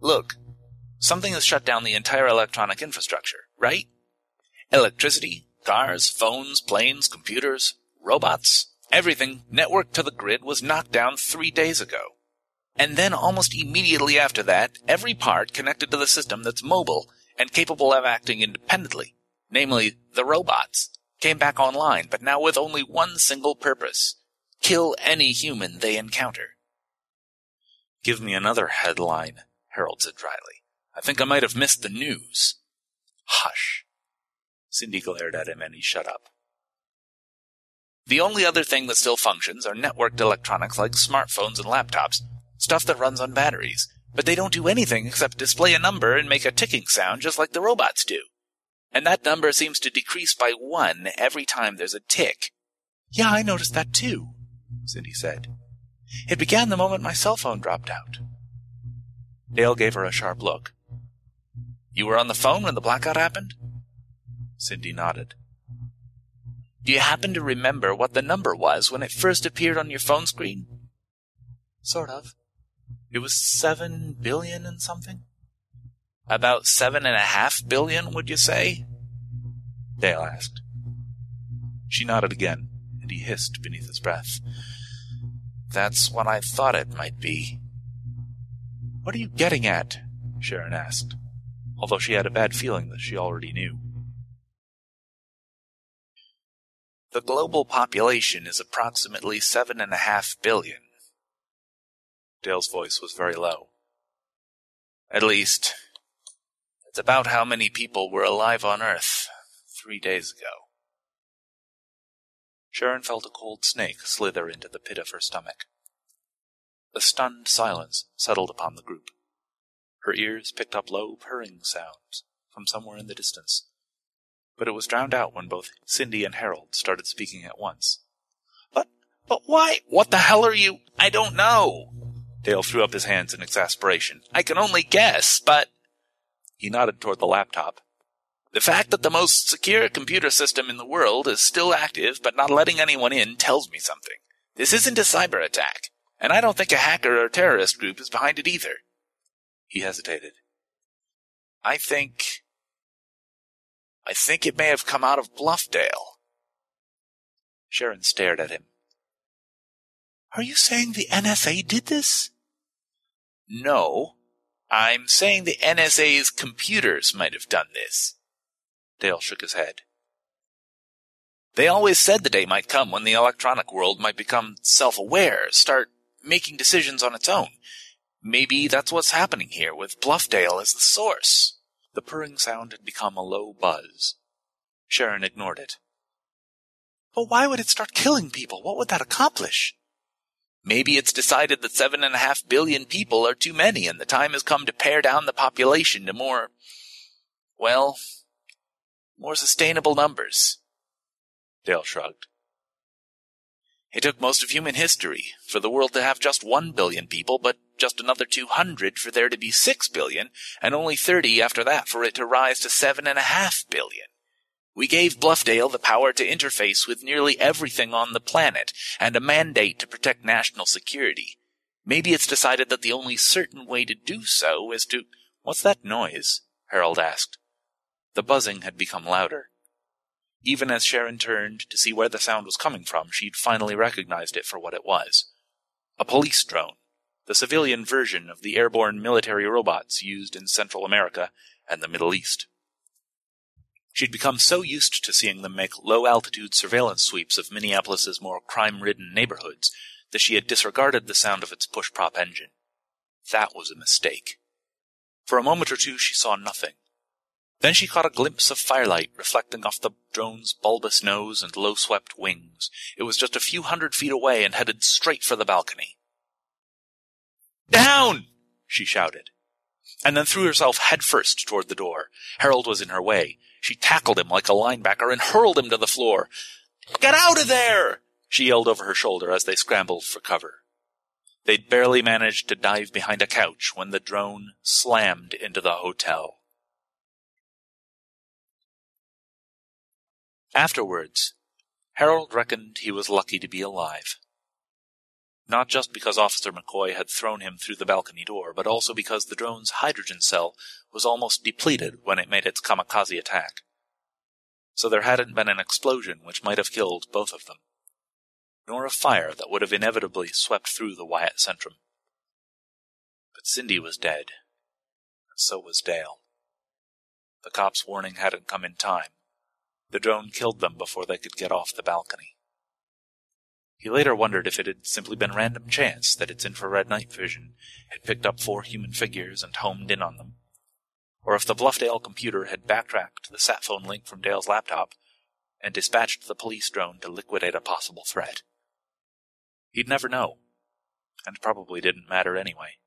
Look, something has shut down the entire electronic infrastructure, right? Electricity, cars, phones, planes, computers, robots, everything networked to the grid was knocked down three days ago. And then almost immediately after that, every part connected to the system that's mobile and capable of acting independently, namely the robots, came back online, but now with only one single purpose kill any human they encounter. Give me another headline, Harold said dryly. I think I might have missed the news. Hush. Cindy glared at him and he shut up. The only other thing that still functions are networked electronics like smartphones and laptops, stuff that runs on batteries, but they don't do anything except display a number and make a ticking sound just like the robots do. And that number seems to decrease by one every time there's a tick. Yeah, I noticed that too, Cindy said. It began the moment my cell phone dropped out. Dale gave her a sharp look. You were on the phone when the blackout happened? Cindy nodded. Do you happen to remember what the number was when it first appeared on your phone screen? Sort of. It was seven billion and something? About seven and a half billion, would you say? Dale asked. She nodded again, and he hissed beneath his breath. That's what I thought it might be. What are you getting at? Sharon asked, although she had a bad feeling that she already knew. The global population is approximately seven and a half billion. Dale's voice was very low. At least, it's about how many people were alive on Earth three days ago. Sharon felt a cold snake slither into the pit of her stomach. A stunned silence settled upon the group. Her ears picked up low purring sounds from somewhere in the distance, but it was drowned out when both Cindy and Harold started speaking at once. But, but why? What the hell are you? I don't know. Dale threw up his hands in exasperation. I can only guess, but. He nodded toward the laptop. The fact that the most secure computer system in the world is still active but not letting anyone in tells me something. This isn't a cyber attack, and I don't think a hacker or terrorist group is behind it either. He hesitated. I think. I think it may have come out of Bluffdale. Sharon stared at him. Are you saying the NSA did this? No. I'm saying the NSA's computers might have done this. Dale shook his head. They always said the day might come when the electronic world might become self-aware, start making decisions on its own. Maybe that's what's happening here, with Bluffdale as the source. The purring sound had become a low buzz. Sharon ignored it. But why would it start killing people? What would that accomplish? Maybe it's decided that seven and a half billion people are too many and the time has come to pare down the population to more, well, more sustainable numbers. Dale shrugged. It took most of human history for the world to have just one billion people, but just another 200 for there to be six billion, and only 30 after that for it to rise to seven and a half billion. We gave Bluffdale the power to interface with nearly everything on the planet, and a mandate to protect national security. Maybe it's decided that the only certain way to do so is to. What's that noise? Harold asked. The buzzing had become louder. Even as Sharon turned to see where the sound was coming from, she'd finally recognized it for what it was. A police drone, the civilian version of the airborne military robots used in Central America and the Middle East. She'd become so used to seeing them make low altitude surveillance sweeps of Minneapolis's more crime ridden neighborhoods that she had disregarded the sound of its push prop engine. That was a mistake. For a moment or two she saw nothing. Then she caught a glimpse of firelight reflecting off the drone's bulbous nose and low swept wings. It was just a few hundred feet away and headed straight for the balcony. Down! she shouted, and then threw herself headfirst toward the door. Harold was in her way. She tackled him like a linebacker and hurled him to the floor. Get out of there! She yelled over her shoulder as they scrambled for cover. They'd barely managed to dive behind a couch when the drone slammed into the hotel. Afterwards, Harold reckoned he was lucky to be alive. Not just because Officer McCoy had thrown him through the balcony door, but also because the drone's hydrogen cell was almost depleted when it made its kamikaze attack. So there hadn't been an explosion which might have killed both of them, nor a fire that would have inevitably swept through the Wyatt Centrum. But Cindy was dead, and so was Dale. The cop's warning hadn't come in time. The drone killed them before they could get off the balcony. He later wondered if it had simply been random chance that its infrared night vision had picked up four human figures and homed in on them, or if the Bluffdale computer had backtracked the sat phone link from Dale's laptop and dispatched the police drone to liquidate a possible threat. He'd never know, and probably didn't matter anyway.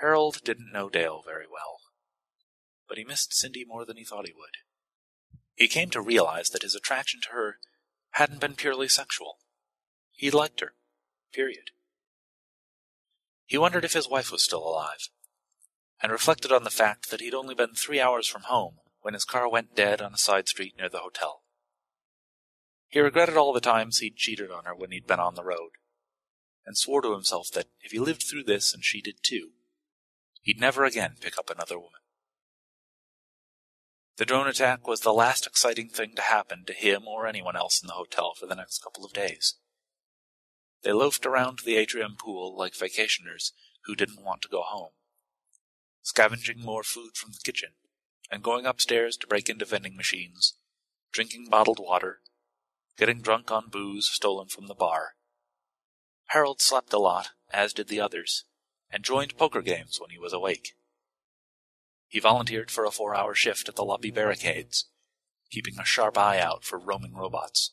Harold didn't know Dale very well, but he missed Cindy more than he thought he would. He came to realize that his attraction to her hadn't been purely sexual. He liked her. Period. He wondered if his wife was still alive, and reflected on the fact that he'd only been three hours from home when his car went dead on a side street near the hotel. He regretted all the times he'd cheated on her when he'd been on the road, and swore to himself that if he lived through this and she did too, he'd never again pick up another woman. The drone attack was the last exciting thing to happen to him or anyone else in the hotel for the next couple of days. They loafed around the atrium pool like vacationers who didn't want to go home, scavenging more food from the kitchen, and going upstairs to break into vending machines, drinking bottled water, getting drunk on booze stolen from the bar. Harold slept a lot, as did the others, and joined poker games when he was awake. He volunteered for a four hour shift at the lobby barricades, keeping a sharp eye out for roaming robots.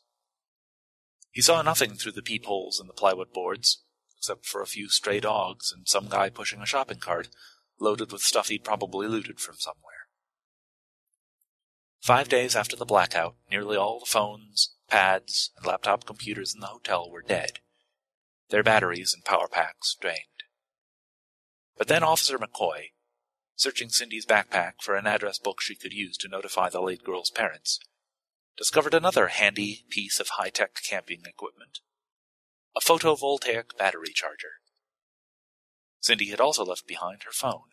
He saw nothing through the peepholes in the plywood boards, except for a few stray dogs and some guy pushing a shopping cart loaded with stuff he'd probably looted from somewhere. Five days after the blackout, nearly all the phones, pads, and laptop computers in the hotel were dead, their batteries and power packs drained. But then Officer McCoy, searching Cindy's backpack for an address book she could use to notify the late girl's parents, discovered another handy piece of high tech camping equipment a photovoltaic battery charger. Cindy had also left behind her phone.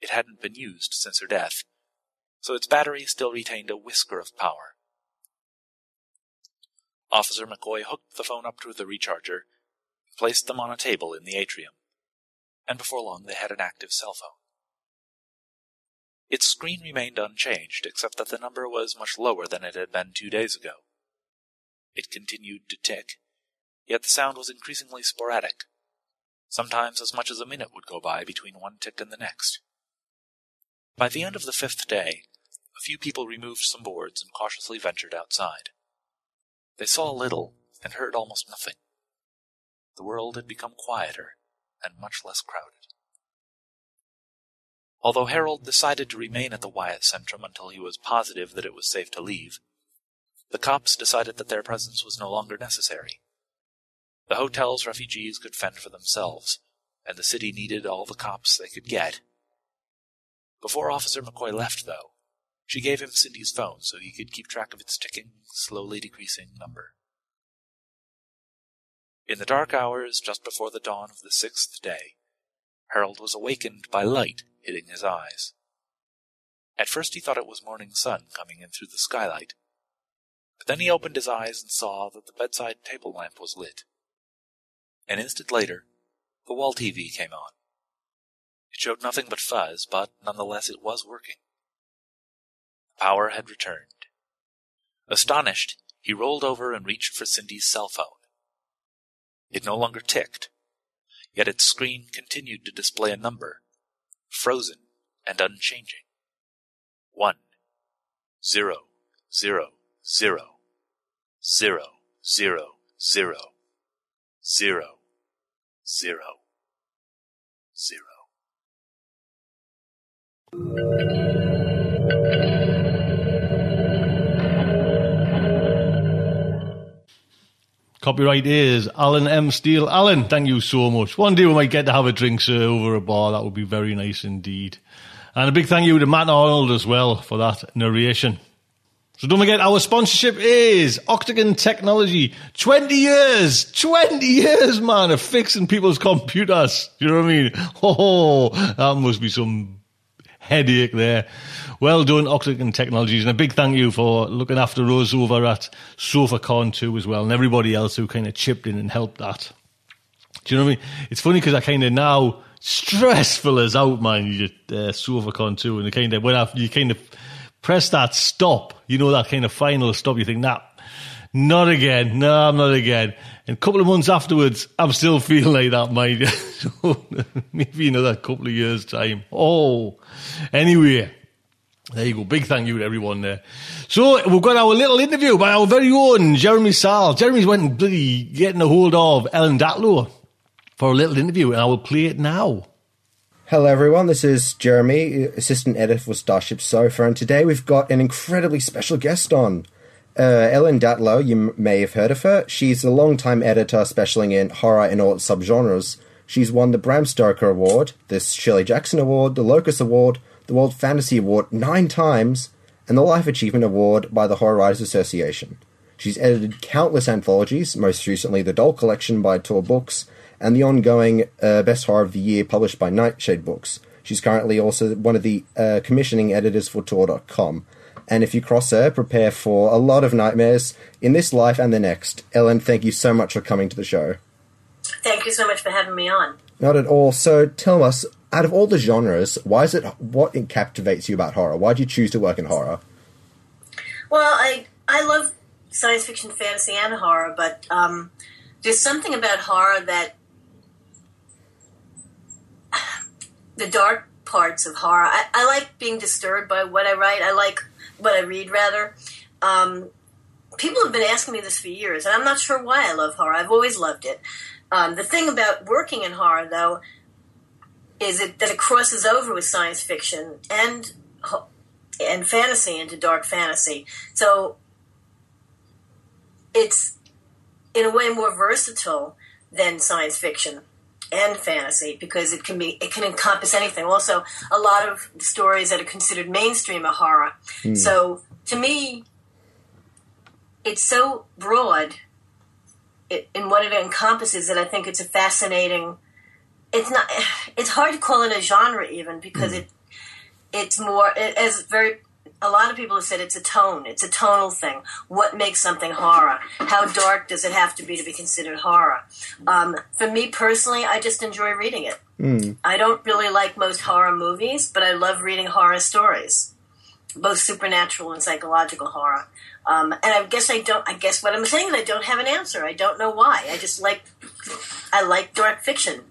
It hadn't been used since her death, so its battery still retained a whisker of power. Officer McCoy hooked the phone up to the recharger, placed them on a table in the atrium, and before long they had an active cell phone. Its screen remained unchanged, except that the number was much lower than it had been two days ago. It continued to tick, yet the sound was increasingly sporadic. Sometimes as much as a minute would go by between one tick and the next. By the end of the fifth day, a few people removed some boards and cautiously ventured outside. They saw little and heard almost nothing. The world had become quieter and much less crowded. Although Harold decided to remain at the Wyatt Centrum until he was positive that it was safe to leave, the cops decided that their presence was no longer necessary. The hotel's refugees could fend for themselves, and the city needed all the cops they could get. Before Officer McCoy left, though, she gave him Cindy's phone so he could keep track of its ticking, slowly decreasing number. In the dark hours just before the dawn of the sixth day, Harold was awakened by light hitting his eyes. At first he thought it was morning sun coming in through the skylight, but then he opened his eyes and saw that the bedside table lamp was lit. An instant later, the wall TV came on. It showed nothing but fuzz, but nonetheless it was working. The power had returned. Astonished, he rolled over and reached for Cindy's cell phone. It no longer ticked, yet its screen continued to display a number, frozen and unchanging. One, zero, zero, zero, zero, zero, zero, zero, zero, zero. Copyright is Allen M. Steele. Allen, thank you so much. One day we might get to have a drink sir, over a bar. That would be very nice indeed. And a big thank you to Matt Arnold as well for that narration. So don't forget, our sponsorship is Octagon Technology. 20 years, 20 years, man, of fixing people's computers. You know what I mean? Oh, that must be some headache there. Well done, Octagon Technologies, and a big thank you for looking after us over at SofaCon too as well, and everybody else who kind of chipped in and helped that. Do you know what I mean? It's funny because I kind of now stressful as out, man. You uh, SofaCon too, and the kind of when I, you kind of press that stop, you know that kind of final stop. You think, nah, not again. No, I'm not again. And a couple of months afterwards, I'm still feeling like that, mate. maybe another couple of years' time. Oh, anyway. There you go. Big thank you to everyone there. So we've got our little interview by our very own Jeremy Szal. Jeremy's went bloody getting a hold of Ellen Datlow for a little interview, and I will play it now. Hello, everyone. This is Jeremy, assistant editor for Starship Sofa, and today we've got an incredibly special guest on. Uh, Ellen Datlow, you may have heard of her. She's a long-time editor specializing in horror and all its subgenres. She's won the Bram Stoker Award, the Shirley Jackson Award, the Locus Award, the World Fantasy Award nine times, and the Life Achievement Award by the Horror Writers Association. She's edited countless anthologies, most recently the Doll Collection by Tor Books, and the ongoing uh, Best Horror of the Year published by Nightshade Books. She's currently also one of the uh, commissioning editors for Tor.com. And if you cross her, prepare for a lot of nightmares in this life and the next. Ellen, thank you so much for coming to the show. Thank you so much for having me on. Not at all. So tell us, out of all the genres, why is it what captivates you about horror? Why do you choose to work in horror? Well, I I love science fiction, fantasy, and horror, but um, there's something about horror that the dark parts of horror. I, I like being disturbed by what I write. I like what I read, rather. Um, people have been asking me this for years, and I'm not sure why I love horror. I've always loved it. Um, the thing about working in horror, though, is it, that it crosses over with science fiction and and fantasy into dark fantasy. So it's in a way more versatile than science fiction and fantasy because it can be it can encompass anything. Also, a lot of stories that are considered mainstream are horror. Hmm. So to me, it's so broad in what it encompasses that I think it's a fascinating. It's not. It's hard to call it a genre even because it it's more it, as very a lot of people have said it's a tone. It's a tonal thing. What makes something horror? How dark does it have to be to be considered horror? Um, for me personally i just enjoy reading it. Mm. i don't really like most horror movies but i love reading horror stories both supernatural and psychological horror. Um, and i guess i don't i guess what i'm saying is i don't have an answer. I don't know why. I just like i like dark fiction.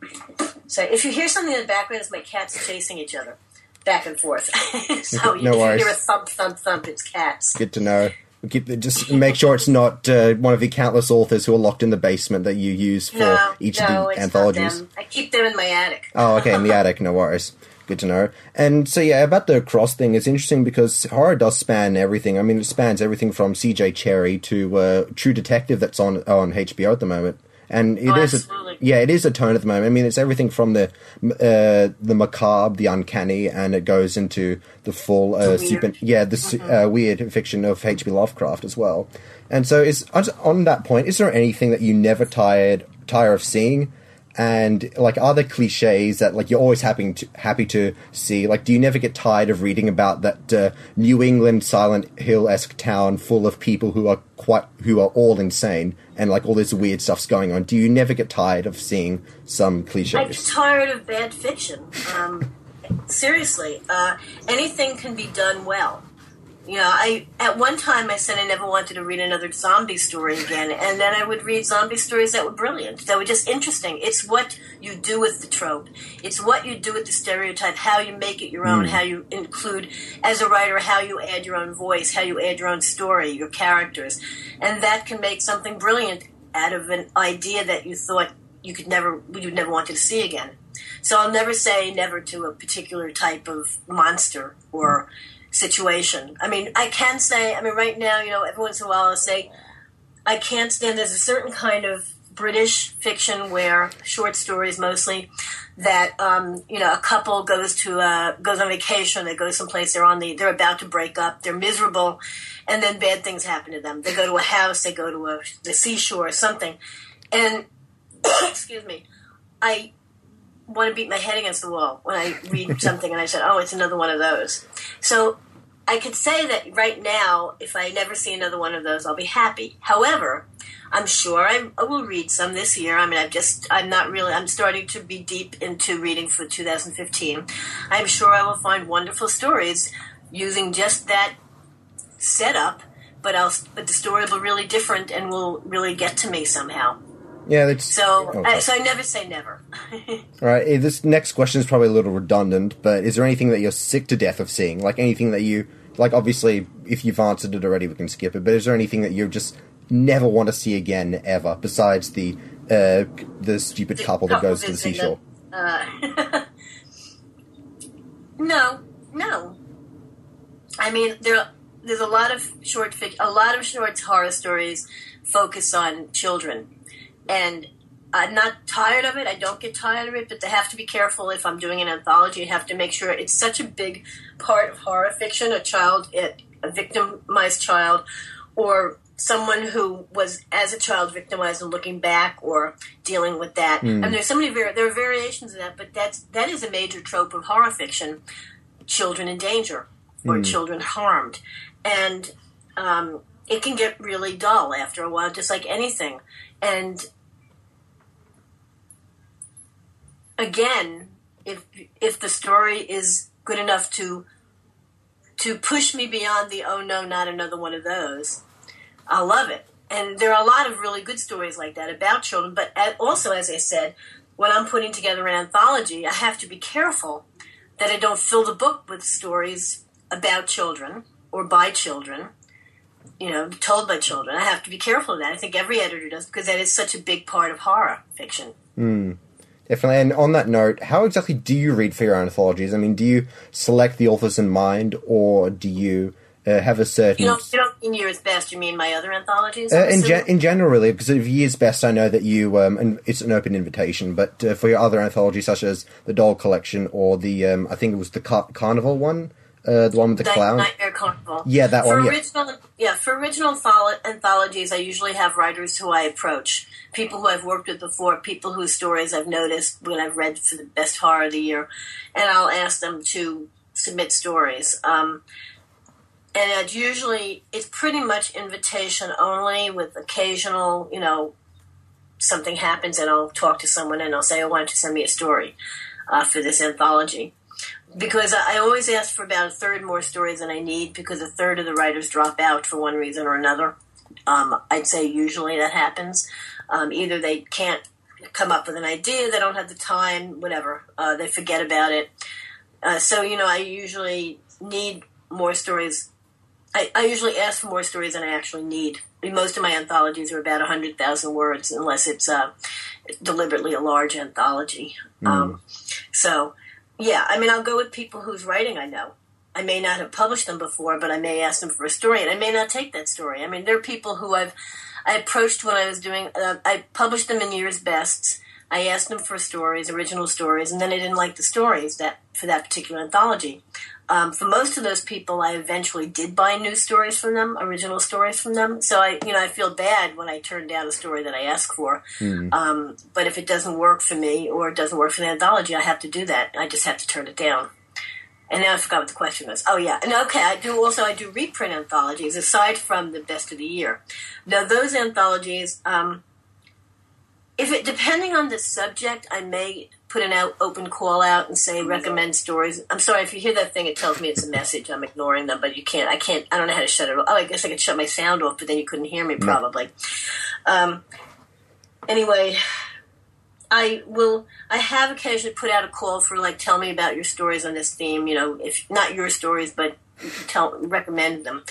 So if you hear something in the background it's my cats chasing each other back and forth. so No if worries. you hear a thump, thump, thump, it's cats. Good to know. We keep, just make sure it's not uh, one of the countless authors who are locked in the basement that you use for No, each no, of the anthologies. I keep them in my attic. Oh, okay, in the attic, no worries. Good to know. And so, yeah, about the cross thing, it's interesting because horror does span everything. I mean, it spans everything from CJ Cherryh to uh, True Detective that's on on HBO at the moment. And it is, Oh, a, absolutely. yeah, it is a tone at the moment. I mean, it's everything from the uh, the macabre, the uncanny, and it goes into the full uh, super, yeah, the su- uh, weird fiction of H.P. Lovecraft as well. And so, is on that point, is there anything that you never tired tire of seeing? And like, are there cliches that like you're always happy to happy to see? Like, do you never get tired of reading about that uh, New England Silent Hill esque town full of people who are quite who are all insane and like all this weird stuff's going on? Do you never get tired of seeing some cliches? I get tired of bad fiction. Um, seriously, uh, anything can be done well. You know, I at one time I said I never wanted to read another zombie story again, and then I would read zombie stories that were brilliant, that were just interesting. It's what you do with the trope. It's what you do with the stereotype, how you make it your own, hmm. how you include, as a writer, how you add your own voice, how you add your own story, your characters, and that can make something brilliant out of an idea that you thought you could never, you'd never wanted to see again. So I'll never say never to a particular type of monster or situation. I mean, I can say, I mean, right now, you know, every once in a while I'll say, I can't stand, there's a certain kind of British fiction where short stories mostly that um, you know a couple goes to uh, goes on vacation they go someplace they're on the they're about to break up they're miserable and then bad things happen to them they go to a house they go to a, the seashore or something and excuse me I want to beat my head against the wall when I read something and I said, oh, it's another one of those. So I could say that right now, if I never see another one of those, I'll be happy. However, I'm sure I, I will read some this year. I mean, I've just, I'm not really, I'm starting to be deep into reading for 2015. I'm sure I will find wonderful stories using just that setup, but I'll, but the story will be really different and will really get to me somehow. Yeah, that's So, Okay. I, so I never say never. All right. eh, This next question is probably a little redundant, but is there anything that you're sick to death of seeing? Like anything that you like? Obviously, if you've answered it already, we can skip it. But is there anything that you just never want to see again ever, besides the uh, the stupid couple that goes to the seashore? Uh, no, no. I mean, there there's a lot of short fic, a lot of short horror stories focus on children, and I'm not tired of it. I don't get tired of it, but they have to be careful. If I'm doing an anthology, I have to make sure it's such a big part of horror fiction. A child, a victimized child, or someone who was as a child victimized and looking back or dealing with that. Mm. And there's so many var- there are variations of that, but that's that is a major trope of horror fiction: children in danger or Mm. children harmed, and um, it can get really dull after a while, just like anything. And again, if if the story is good enough to to push me beyond the oh no, not another one of those, I love it. And there are a lot of really good stories like that about children. But also, as I said, when I'm putting together an anthology, I have to be careful that I don't fill the book with stories about children or by children, you know, told by children. I have to be careful of that. I think every editor does because that is such a big part of horror fiction. Hmm. Definitely. And on that note, how exactly do you read for your anthologies? I mean, do you select the authors in mind, or do you uh, have a certain? You don't, you don't mean Year's Best, you mean my other anthologies? Uh, in, gen- in general, really, because of years best, I know that you, um, and it's an open invitation. But uh, for your other anthologies, such as the Doll Collection or the, um, I think it was the Car- Carnival one, uh, the one with the Night- clown. Nightmare Carnival. Yeah, that for one, yeah. Original, yeah, for original antholo- anthologies, I usually have writers who I approach, people who I've worked with before, people whose stories I've noticed when I've read for the best horror of the year, and I'll ask them to submit stories. Um, and usually it's pretty much invitation only, with occasional, you know, something happens and I'll talk to someone and I'll say, "I want you to send me a story uh, for this anthology." because I I always ask for about a third more stories than I need because a third of the writers drop out for one reason or another. Um, I'd say usually that happens. Um, either they can't come up with an idea, they don't have the time, whatever. Uh, they forget about it. Uh, so you know, I usually need more stories. I, I usually ask for more stories than I actually need. I mean, most of my anthologies are about hundred thousand words, unless it's uh, deliberately a large anthology. Um, so, yeah, I mean, I'll go with people whose writing I know. I may not have published them before, but I may ask them for a story, and I may not take that story. I mean, there are people who I've I approached when I was doing. Uh, I published them in years bests. I asked them for stories, original stories, and then I didn't like the stories that for that particular anthology. Um, for most of those people, I eventually did buy new stories from them, original stories from them. So I, you know, I feel bad when I turn down a story that I ask for. Um, but if it doesn't work for me or it doesn't work for the anthology, I have to do that. I just have to turn it down. And now I forgot what the question was. Oh yeah, and okay, I do also I do reprint anthologies aside from the best of the year. Now those anthologies, um, if it depending on the subject, I may put an out open call out and say recommend stories. I'm sorry if you hear that thing, it tells me it's a message. I'm ignoring them, but you can't. I can't. I don't know how to shut it off. Oh, I guess I could shut my sound off, but then you couldn't hear me probably. Um, anyway, I will. I have occasionally put out a call for like, tell me about your stories on this theme. You know, if not your stories, but tell recommend them.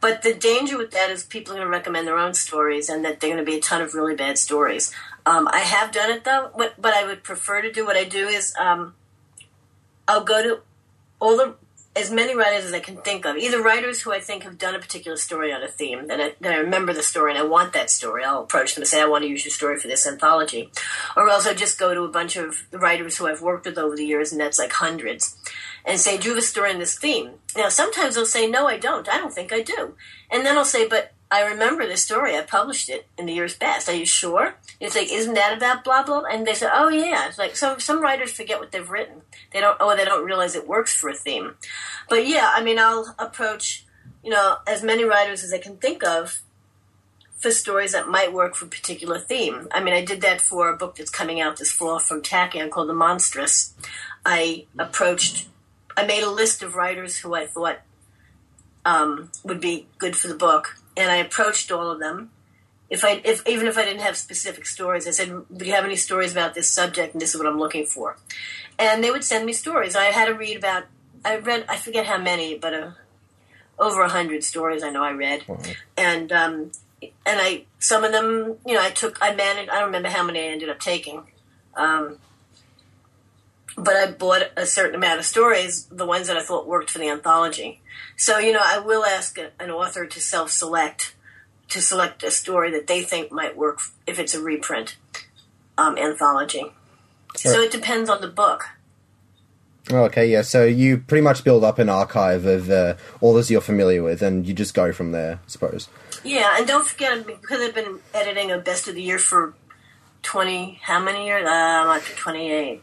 But the danger with that is people are going to recommend their own stories, and that they're going to be a ton of really bad stories. Um, I have done it though, but, but I would prefer to do what I do is um, I'll go to all the as many writers as I can think of, either writers who I think have done a particular story on a theme, that I, I remember the story and I want that story. I'll approach them and say, I want to use your story for this anthology. Or else I just go to a bunch of writers who I've worked with over the years, and that's like hundreds, and say, Do you have a story in this theme? Now, sometimes they'll say, No, I don't. I don't think I do. And then I'll say, But I remember this story. I published it in the years past. Are you sure? It's like, isn't that about blah blah? And they say, oh yeah. It's like some some writers forget what they've written. They don't, or they don't realize it works for a theme. But yeah, I mean, I'll approach, you know, as many writers as I can think of for stories that might work for a particular theme. I mean, I did that for a book that's coming out this fall from Tachyon called The Monstrous. I approached, I made a list of writers who I thought um, would be good for the book, and I approached all of them. If I, if even if I didn't have specific stories, I said, "Do you have any stories about this subject?" And this is what I'm looking for. And they would send me stories. I had to read about. I read. I forget how many, but uh, over a hundred stories. I know I read, and um, and I some of them, you know, I took. I managed. I don't remember how many I ended up taking. Um, but I bought a certain amount of stories, the ones that I thought worked for the anthology. So, you know, I will ask an author to self select, to select a story that they think might work if it's a reprint um, anthology. So it depends on the book. Okay, yeah. So you pretty much build up an archive of uh, all those you're familiar with, and you just go from there, I suppose. Yeah, and don't forget, because I've been editing a best of the year for 20, how many years? Uh, I'm up to 28.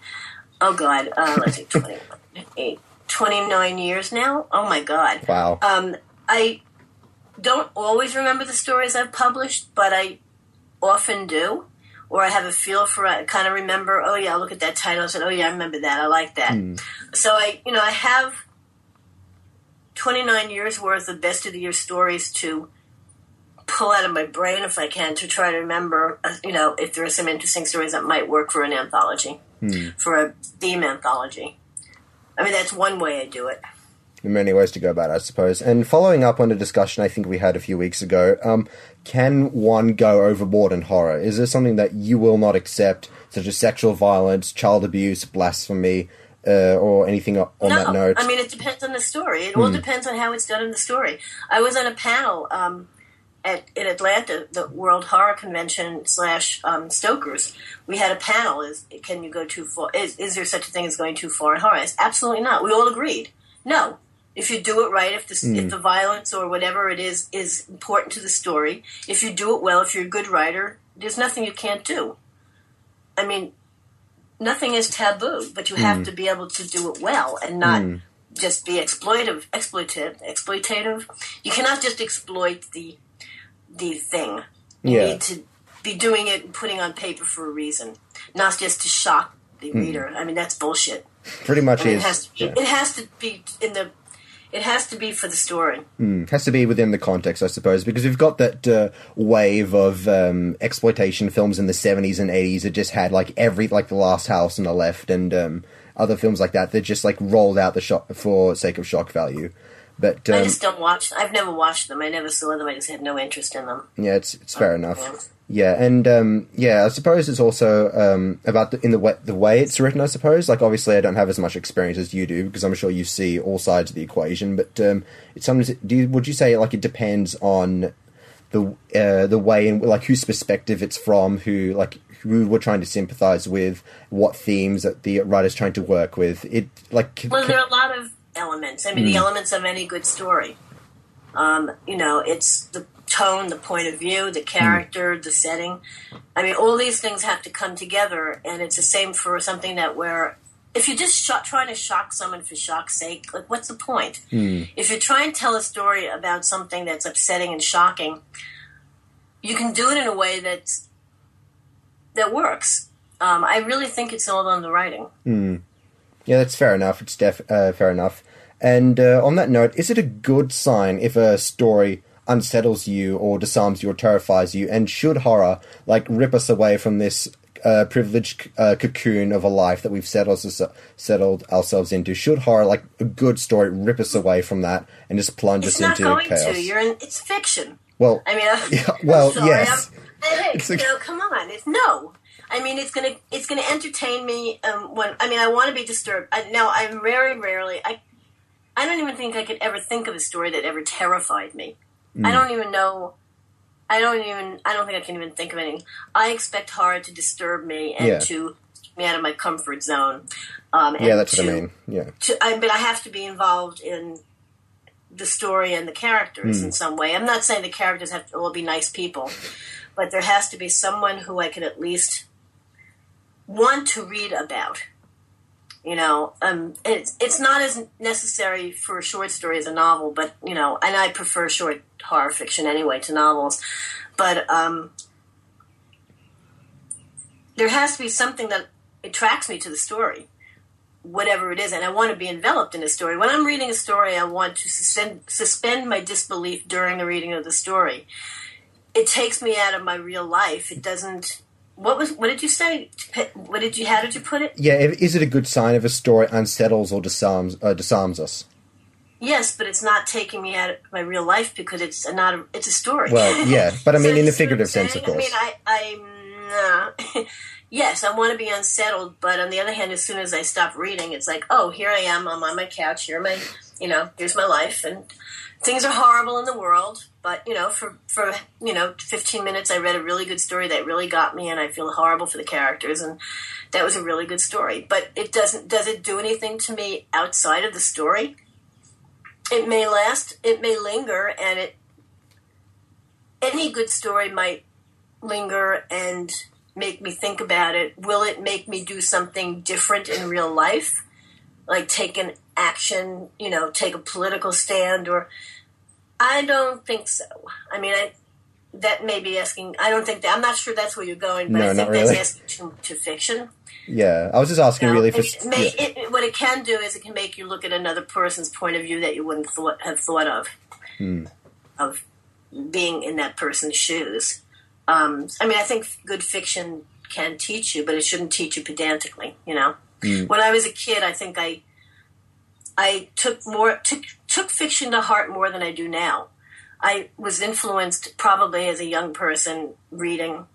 Oh, God. Uh, let's see, 28, 29 years now? Oh, my God. Wow. Um, I don't always remember the stories I've published, but I often do. Or I have a feel for. I kind of remember, oh, yeah, I'll look at that title. I said, oh, yeah, I remember that. I like that. So I, you know, I have 29 years worth of best of the year stories to pull out of my brain if I can to try to remember, uh, you know, if there are some interesting stories that might work for an anthology, for a theme anthology. I mean, that's one way I do it. There are many ways to go about it, I suppose. And following up on a discussion I think we had a few weeks ago, um, can one go overboard in horror? Is there something that you will not accept, such as sexual violence, child abuse, blasphemy, uh, or anything on no, that note? I mean, it depends on the story. It all depends on how it's done in the story. I was on a panel um, at in Atlanta, the World Horror Convention slash um, Stokers. We had a panel: is can you go too far? Is, is there such a thing as going too far in horror? It's absolutely not. We all agreed. No. If you do it right, if the if hmm. the violence or whatever it is is important to the story, if you do it well, if you're a good writer, there's nothing you can't do. I mean, nothing is taboo, but you have hmm. to be able to do it well and not hmm. just be exploitive, exploitive, exploitative. You cannot just exploit the the thing. You Yeah. need to be doing it and putting on paper for a reason, not just to shock the reader. I mean, that's bullshit. Pretty much I mean, is. it has to, yeah. it has to be in the. It has to be for the story. It has to be within the context, I suppose, because we've got that uh, wave of um, exploitation films in the seventies and eighties that just had like every like the Last House on the left and um, other films like that. They're just like rolled out the shock for sake of shock value. But I um, just don't watch. I've never watched them. I never saw them. I just had no interest in them. yeah, it's it's fair enough. Yeah, and um, yeah, I suppose it's also um, about the, in the way, the way it's written. I suppose, like obviously, I don't have as much experience as you do because I'm sure you see all sides of the equation. But um, it's sometimes, do you, would you say like it depends on the uh, the way and like whose perspective it's from, who like who we're trying to sympathize with, what themes that the writer's trying to work with. It like Well, there are a lot of elements. I mean, the Mm. elements of any good story. Um, you know, it's the tone, the point of view, the character, the setting. I mean, all these things have to come together, and it's the same for something that where if you're just sho- trying to shock someone for shock's sake, like what's the point? If you're trying to tell a story about something that's upsetting and shocking, you can do it in a way that's that works. Um, I really think it's all on the writing. Mm. Yeah, that's fair enough. It's def- uh, fair enough. And uh, on that note, is it a good sign if a story unsettles you or disarms you or terrifies you? And should horror like rip us away from this uh, privileged uh, cocoon of a life that we've settled settled ourselves into? Should horror like a good story rip us away from that and just plunge It's us not into going chaos? to. You're in. It's fiction. Well, I mean, I, Yeah, well, I'm sorry, yes. I'm- hey, It's you know, come on. It's no. I mean, it's gonna it's gonna entertain me. Um, when I mean, I want to be disturbed. I, now, I'm very rarely. I I don't even think I could ever think of a story that ever terrified me. I Mm. don't even know. I don't even. I don't think I can even think of any. I expect horror to disturb me and Yeah. to get me out of my comfort zone. Um, yeah, that's what I mean. Yeah. to, I, but I have to be involved in the story and the characters Hmm. in some way. I'm not saying the characters have to all be nice people, but there has to be someone who I can at least want to read about. You know, um, it's it's not as necessary for a short story as a novel, but you know, and I prefer short horror fiction anyway to novels. But um, there has to be something that attracts me to the story whatever it is, and I want to be enveloped in a story. When I'm reading a story, I want to suspend, suspend my disbelief during the reading of the story. It takes me out of my real life. It doesn't. What was? What did you say? What did you? How did you put it? Yeah, is it a good sign if a story unsettles or disarms uh, disarms us? Yes, but it's not taking me out of my real life because it's a, not. A, it's a story. Well, yeah, but I mean So in a see what I'm figurative sense, of course. I mean, I, I'm. Uh, yes, I want to be unsettled, but on the other hand, as soon as I stop reading, it's like, oh, here I am. I'm on my couch. Here, my, you know, here's my life, and things are horrible in the world. But you know, for for you know, 15 minutes, I read a really good story that really got me, and I feel horrible for the characters, and that was a really good story. But it doesn't. Does it do anything to me outside of the story? It may last. It may linger, and it. Any good story might linger and make me think about it. Will it make me do something different in real life? Like take an action, you know, take a political stand or I don't think so. I mean, I that may be asking. I don't think that. I'm not sure that's where you're going, but No, I think not that's really. asking too, to fiction. Yeah, I was just asking You know, really for. it may, yeah. it, what it can do is it can make you look at another person's point of view that you wouldn't thought, have thought of Hmm. of being in that person's shoes. Um, I mean, I think good fiction can teach you, but it shouldn't teach you pedantically. You know, Mm. when I was a kid, I think I I took more took took fiction to heart more than I do now. I was influenced probably as a young person reading,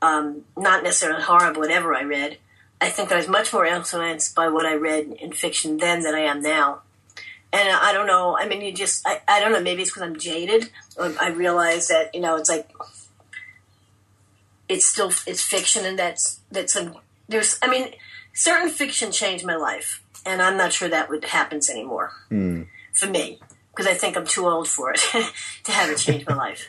um, not necessarily horror, but whatever I read. I think I was much more influenced by what I read in fiction then than I am now. And I don't know. I mean, you just, I, I don't know. Maybe it's because I'm jaded. I realize that, you know, it's like, it's still, it's fiction and that's, that's a, there's, I mean, certain fiction changed my life. And I'm not sure that would happens anymore Hmm. for me. Because I think I'm too old for it to have it change my life.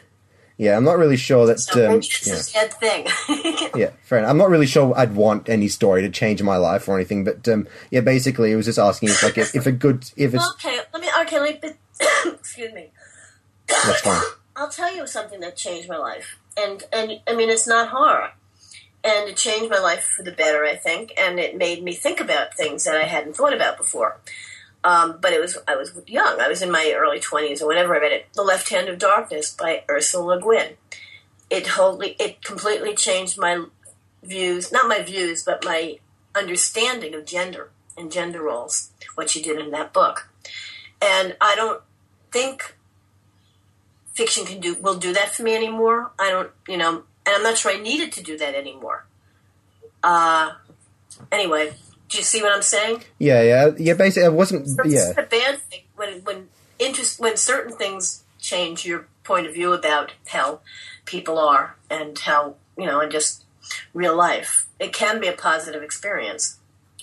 Yeah, I'm not really sure that. So um, maybe it's yeah. a sad thing. yeah, fair enough. I'm not really sure I'd want any story to change my life or anything, but um, yeah, basically, it was just asking if like if, if a good if it's okay, let me, okay, let me, excuse me. that's fine. I'll tell you something that changed my life, and and I mean it's not horror, and it changed my life for the better, I think, and it made me think about things that I hadn't thought about before. Um, but it was I was young. I was in my early twenties or whenever I read it. The Left Hand of Darkness by Ursula Le Guin. It wholly, it completely changed my views, not my views, but my understanding of gender. and gender roles, what she did in that book. And I don't think fiction can do will do that for me anymore. I don't, you know, and I'm not sure I needed to do that anymore. Uh, anyway, do you see what I'm saying? Yeah, yeah, yeah. Basically, it wasn't. It's Yeah, a bad thing when when interest when certain things change your point of view about how people are and how you know and just real life. It can be a positive experience.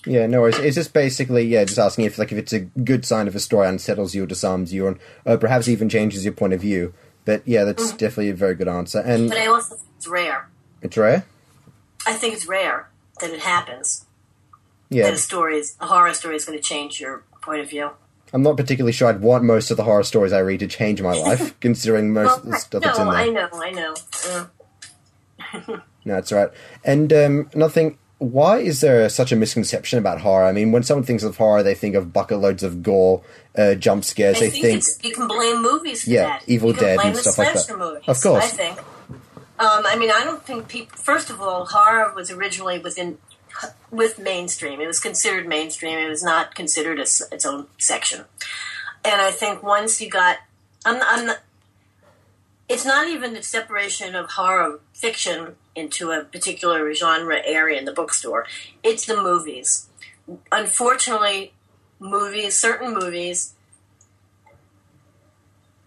yeah. No worries. It's just basically yeah, just asking if like if it's a good sign if a story unsettles you or disarms you, or perhaps even changes your point of view. But yeah, that's definitely a very good answer, and But I also think it's rare. it's rare. I think it's rare that it happens. Yeah, That a story is a horror story is going to change your point of view. I'm not particularly sure I'd want most of the horror stories I read to change my life, considering most of the stuff no, that's in there. I know, I know. Uh, No, that's right. And um, another thing, why is there such a misconception about horror? I mean, when someone thinks of horror, they think of bucket loads of gore, uh, jump scares. I They think, think, you can blame movies for Yeah, that. Evil Dead and stuff like that. Movies, Of course. I think. Um, I mean, I don't think people. First of all, horror was originally within with mainstream. It was considered mainstream. It was not considered its own section. And I think once you got, I'm, I'm not. It's not even the separation of horror fiction into a particular genre area in the bookstore. It's the movies. Unfortunately, movies, certain movies,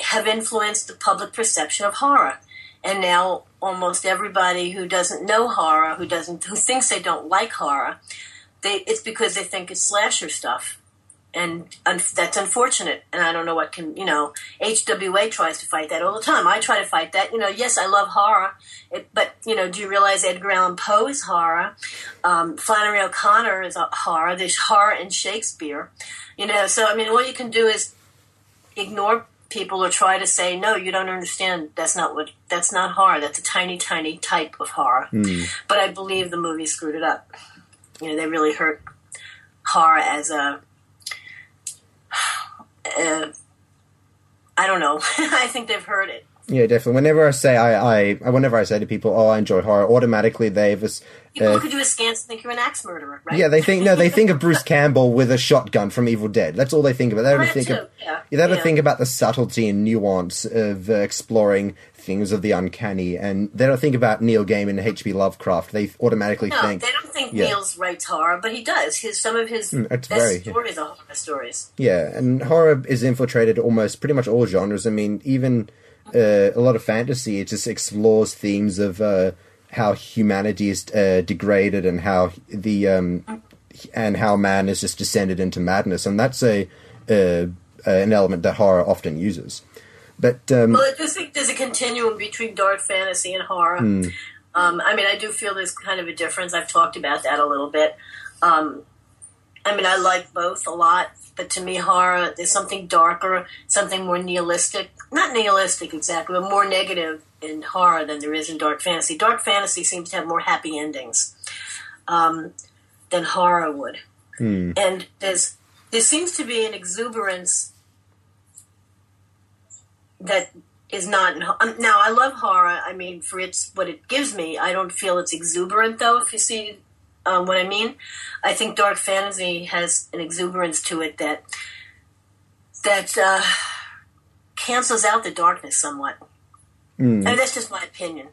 have influenced the public perception of horror. And now almost everybody who doesn't know horror, who doesn't who thinks they don't like horror, they it's because they think it's slasher stuff. And un- that's unfortunate. And I don't know what can, you know, HWA tries to fight that all the time. I try to fight that. You know, yes, I love horror, it, but, you know, do you realize Edgar Allan Poe is horror? Um, Flannery O'Connor is a horror. There's horror in Shakespeare. You know, so, I mean, all you can do is ignore people or try to say no you don't understand that's not what that's not horror that's a tiny tiny type of horror but i believe the movie screwed it up you know they really hurt horror as a, a i don't know i think they've heard it yeah, definitely. Whenever I say I, I, whenever I say to people, "Oh, I enjoy horror," automatically they have this. people Uh, look at you askance and think you're an axe murderer right yeah, they think no, they think of Bruce Campbell with a shotgun from Evil Dead. That's all they think about. They don't think of. yeah, They don't yeah. think about the subtlety and nuance of uh, exploring things of the uncanny, and they don't think about Neil Gaiman and H.P. Lovecraft. They automatically no think, they don't think yeah. Neil's writes horror but he does his some of his Mm, best very- stories are horror stories Yeah, and horror is infiltrated almost pretty much all genres. I mean, even uh, a lot of fantasy, it just explores themes of uh, how humanity is uh, degraded and how the um, and how man is just descended into madness, and that's a uh, an element that horror often uses. But um, Well, I do think there's a continuum between dark fantasy and horror. Hmm. Um, I mean, I do feel there's kind of a difference. I've talked about that a little bit. Um, I mean, I like both a lot, but to me, horror, there's something darker, something more nihilistic. Not nihilistic exactly, but more negative in horror than there is in dark fantasy. Dark fantasy seems to have more happy endings um, than horror would. And there's there seems to be an exuberance that is not um, now i love horror i mean for its what it gives me i don't feel it's exuberant though if you see um, what i mean i think dark fantasy has an exuberance to it that that uh, cancels out the darkness somewhat and that's just my opinion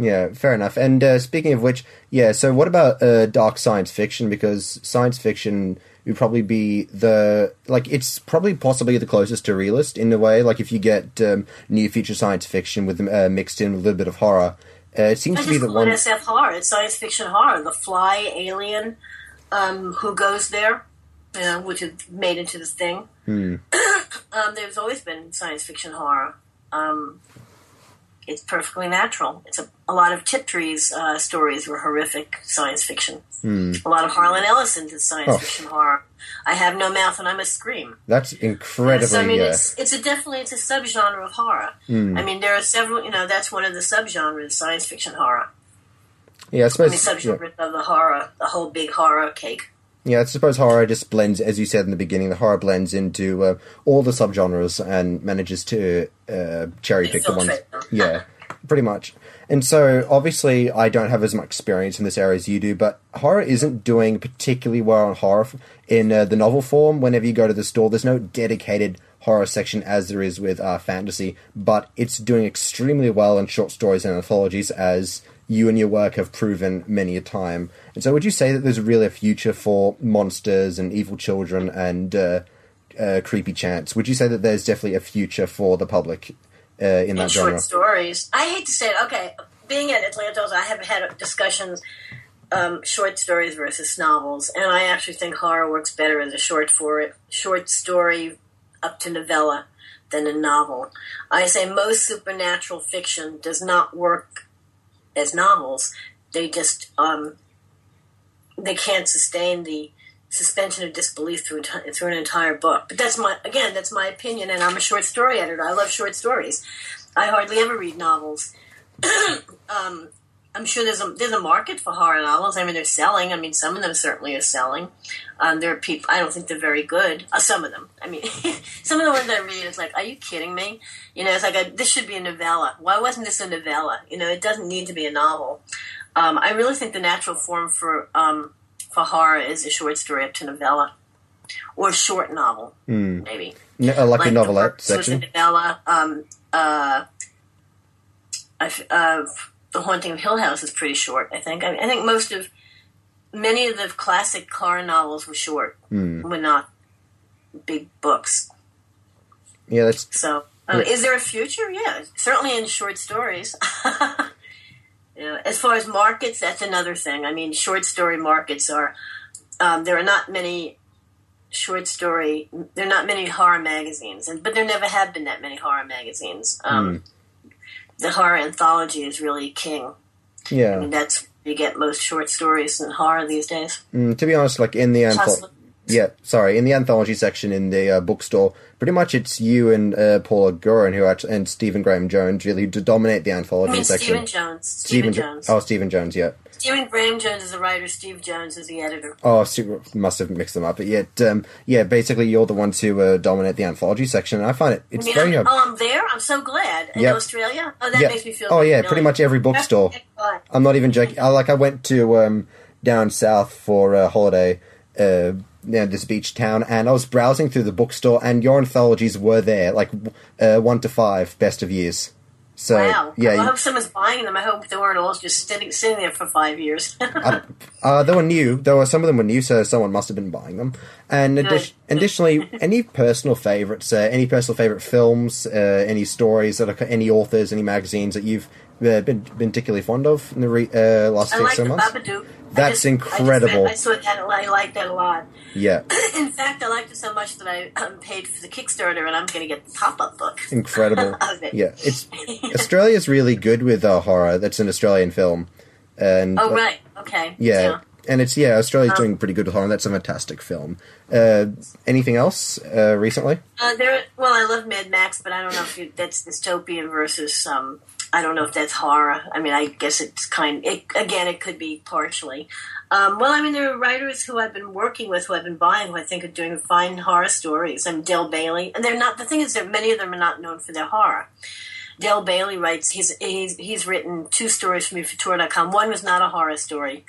Yeah, fair enough. And uh, speaking of which, yeah. So, what about uh, dark science fiction? Because science fiction would probably be the like it's probably possibly the closest to realist in a way. Like if you get um, near future science fiction with uh, mixed in with a little bit of horror, uh, it seems I to be the one. SF horror. It's science fiction horror. The Fly, Alien, um, Who Goes There, you know, which is made into this thing. Hmm. um, there's always been science fiction horror. Um, it's perfectly natural. It's a, a lot of Tiptree's uh, stories were horrific science fiction. A lot of Harlan Ellison's is science Hmm. Oh. fiction horror. I have no mouth and I must scream. That's incredibly. So I mean, yeah. it's it's a definitely it's a subgenre of horror. Hmm. I mean, there are several. You know, that's one of the subgenres, science fiction horror. yeah, I I suppose. mean, yeah. subgenre of the horror, the whole big horror cake. Yeah, I suppose horror just blends, as you said in the beginning, the horror blends into uh, all the subgenres and manages to uh, cherry pick the ones. Yeah, pretty much. And so, obviously, I don't have as much experience in this area as you do, but horror isn't doing particularly well on horror f- in uh, the novel form. Whenever you go to the store, there's no dedicated horror section as there is with uh, fantasy, but it's doing extremely well in short stories and anthologies, as you and your work have proven many a time. And so, would you say that there's really a future for monsters and evil children and uh, uh, creepy chants? Would you say that there's definitely a future for the public uh, in that genre? short stories. I hate to say it. Okay, being at Atlantos, I have had discussions um, short stories versus novels, and I actually think horror works better as a short for it, short story up to novella than a novel. I say most supernatural fiction does not work as novels. They just um, they can't sustain the suspension of disbelief through through an entire book. But that's my again, that's my opinion, and I'm a short story editor. I love short stories. I hardly ever read novels. um, I'm sure there's a there's a market for horror novels. I mean, they're selling. I mean, some of them certainly are selling. Um, there are people. I don't think they're very good. Uh, some of them. I mean, some of the ones I read, it's like, are you kidding me? You know, it's like a, this should be a novella. Why wasn't this a novella? You know, it doesn't need to be a novel. Um, I really think the natural form for um, for horror is a short story up to novella, or a short novel, Hmm. maybe. No, uh, like, a novelette Works was a section. novella. Um, uh, uh, the Haunting of Hill House is pretty short. I think. I, mean, I think most of many of the classic horror novels were short, Hmm. were not big books. Yeah, that's So, um, Yeah. is there a future? Yeah, certainly in short stories. you know, as far as markets, that's another thing. I mean, short story markets are um, there are not many short story. There are not many horror magazines, and but there never have been that many horror magazines. Um, The horror anthology is really king. yeah. I mean, that's where you get most short stories in horror these days. Mm, to be honest, like in the anthology, yeah, sorry, in the anthology section in the uh, bookstore, pretty much it's you and uh, Paula Guran who act- and Stephen Graham Jones really who dominate the I anthology mean, section. Stephen Jones. Stephen, Jo- Jones. Oh, Stephen Jones. Yeah. Stephen Graham Jones is the writer. Steve Jones is the editor. Oh, super, must have mixed them up. But yet, um, yeah, basically you're the one to uh, dominate the anthology section, and I find it it's mean, very. I'm, uh, oh, I'm there. I'm so glad. In Yep. Australia? Oh, that yeah. makes me feel Oh yeah, pretty much every bookstore. I'm not even joking. I, like I went to um, down south for a holiday, uh, near this beach town, and I was browsing through the bookstore, and your anthologies were there, like uh, one to five, best of years. So wow. yeah, Well, I hope someone's buying them. I hope they weren't all just sitting, sitting there for five years. uh, they were new. There were some of them were new, so someone must have been buying them. And addi- additionally, any personal favorites, uh, any personal favorite films, uh, any stories that are any authors, any magazines that you've uh, been been particularly fond of in the re- uh, last I six like months. Babadook. That's just- incredible. I, saw that. I like that a lot. Yeah, In fact, I liked it so much that I um, paid for the Kickstarter, and I'm going to get the pop-up book. incredible. It. yeah, it's Australia's really good with uh, horror. That's an Australian film, and Oh uh, right. Okay. yeah. And it's yeah, Australia's Um, doing pretty good with horror. That's a fantastic film. Uh, anything else uh, recently? Uh, there. Well, I love Mad Max, but I don't know if you, that's dystopian versus. Um, I don't know if that's horror. I mean, I guess it's kind. It, again, it could be partially. Um, well, I mean, there are writers who I've been working with, who I've been buying, who I think are doing fine horror stories. I'm Dale Bailey, and they're not. The thing is, that many of them are not known for their horror. Dale Bailey writes. He's he's he's written two stories for me for Tor.com. One was not a horror story.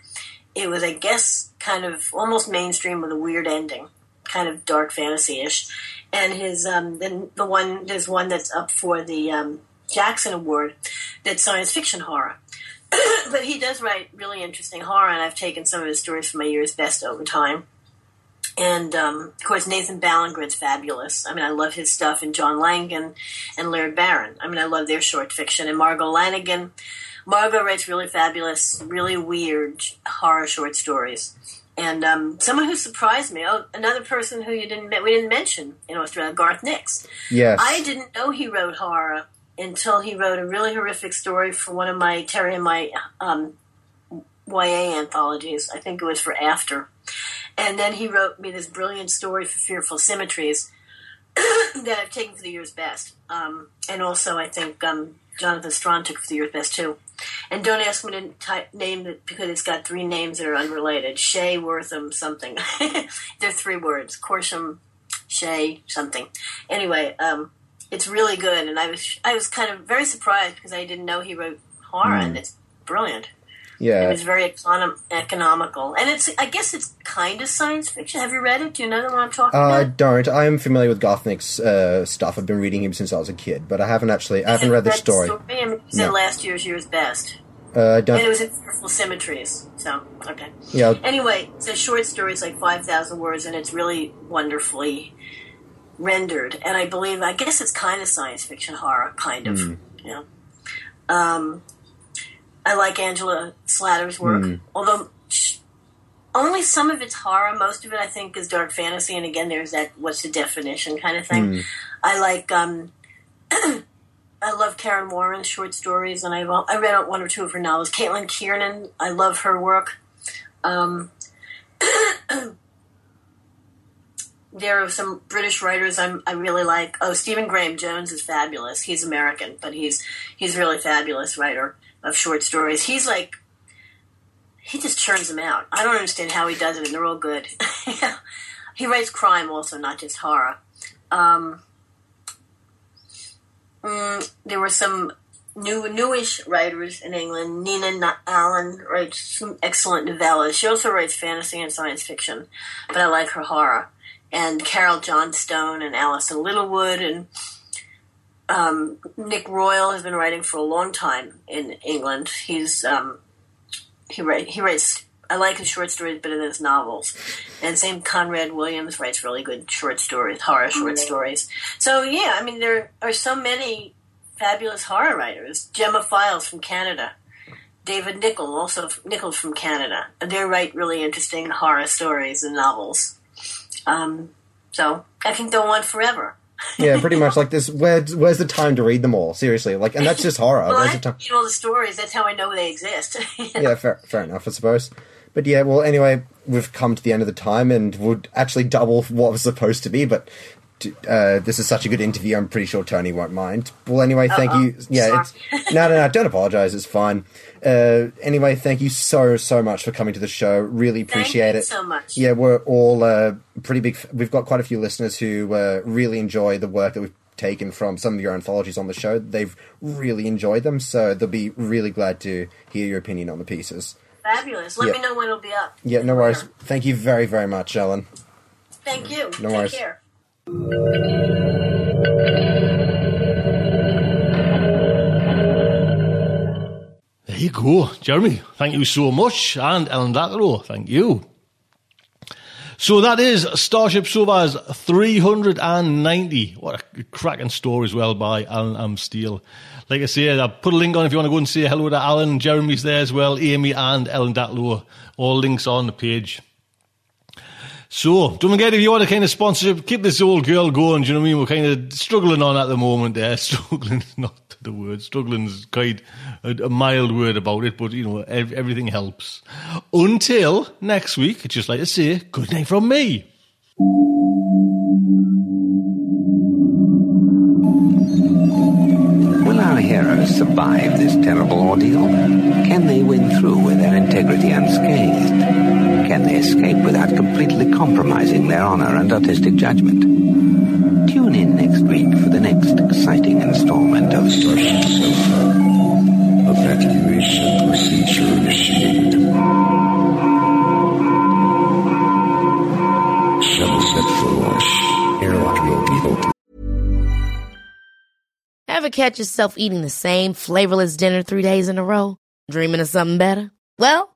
It was, I guess, kind of almost mainstream with a weird ending, kind of dark fantasy ish. And his um, then the one there's one that's up for the um, Jackson Award that's science fiction horror. but he does write really interesting horror, and I've taken some of his stories for my year's best over time. And um, of course, Nathan Ballingrud's fabulous. I mean, I love his stuff, and John Langan and Laird Barron. I mean, I love their short fiction. And Margo Lanagan. Margo writes really fabulous, really weird horror short stories. And um, someone who surprised me, oh, another person who you didn't we didn't mention in Australia, Garth Nix. Yes. I didn't know he wrote horror until he wrote a really horrific story for one of my Terry and my um, YA anthologies. I think it was for After. And then he wrote me this brilliant story for Fearful Symmetries that I've taken for the year's best. Um, and also, I think um, Jonathan Strahan took for the year's best too. And don't ask me to type, name it because it's got three names that are unrelated. Shay, Wortham, something. They're three words. Corsham, Shay, something. Anyway, um, it's really good, and I was I was kind of very surprised because I didn't know he wrote horror, Mm. and it's brilliant. Yeah. It was very econom- economical, and it's I guess it's kind of science fiction. Have you read it? Do you know what I'm talking Uh, I don't. I am familiar with Garth Nix's uh, stuff. I've been reading him since I was a kid, but I haven't actually. I haven't read the story. I mean, said No. last year's year's best, Uh, I and it was in Fearful Symmetries. So okay. Yeah. Anyway, it's a short story. It's like five thousand words, and it's really wonderfully rendered. And I believe, I guess it's kind of science fiction horror, kind of. Hmm. Yeah. Um, I like Angela Slatter's work, Hmm. although sh- only some of it's horror. Most of it, I think, is dark fantasy. And again, there's that what's the definition kind of thing. Hmm. I like. Um, I love Kaaron Warren's short stories, and I've I read out one or two of her novels. Caitlin Kiernan, I love her work. Um, there are some British writers I'm, I really like. Oh, Stephen Graham Jones is fabulous. He's American, but he's he's really fabulous writer of short stories. He's like he just churns them out. I don't understand how he does it, and they're all good. he writes crime also, not just horror. Um, mm, there were some new newish writers in England. Nina Na- Allan writes some excellent novellas. She also writes fantasy and science fiction, but I like her horror. And Carole Johnstone and Alison Littlewood and um, Nick Royle has been writing for a long time in England. He's um, he write he writes. I like his short stories better than his novels. And same Conrad Williams writes really good short stories, horror short stories. So yeah, I mean there are so many fabulous horror writers. Gemma Files from Canada. David Nickle, also Nichols from Canada. They write really interesting horror stories and novels. Um, so I can go on forever. Yeah, pretty much like this. Where, where's the time to read them all? Seriously, like, and that's just horror. well, I the have time? to read all the stories. That's how I know they exist. yeah, fair, fair enough, I suppose. But yeah, well, anyway, we've come to the end of the time and would actually double what was supposed to be, but uh, this is such a good interview, I'm pretty sure Tony won't mind. Well, anyway, thank Uh-oh. you. Yeah, it's, no, no, no, don't apologize, it's fine. Uh, anyway, thank you so, so much for coming to the show. Really appreciate you it. so much. Yeah, we're all uh, pretty big. We've got quite a few listeners who uh, really enjoy the work that we've taken from some of your anthologies on the show. They've really enjoyed them, so they'll be really glad to hear your opinion on the pieces. Fabulous. Let Yeah. me know when it'll be up. Yeah, no worries. Thank you very, very much, Ellen. Thank you. No Take worries. care. There you go, Jeremy. Thank you so much. And Ellen Datlow, thank you. So that is Starship Sofa's 390. What a cracking story as well by Allen M. Steele. Like I say, I'll put a link on if you want to go and say hello to Alan. Jeremy's there as well, Amy and Ellen Datlow. All links on the page. So, don't forget if you want a kind of sponsorship, keep this old girl going. Do you know what I mean? We're kind of struggling on at the moment there. Eh? Struggling is not the word. Struggling is quite a, a mild word about it, but you know, ev- everything helps. Until next week, just like to say good night from me. Will our heroes survive this terrible ordeal? Can they win through with their integrity unscathed? Can they escape without completely compromising their honor and artistic judgment? Tune in next week for the next exciting installment of Starship Sofa. Evacuation procedure initiated. Shuttle set for launch. Airlock will be open. Ever catch yourself eating the same flavorless dinner three days in a row? Dreaming of something better? Well,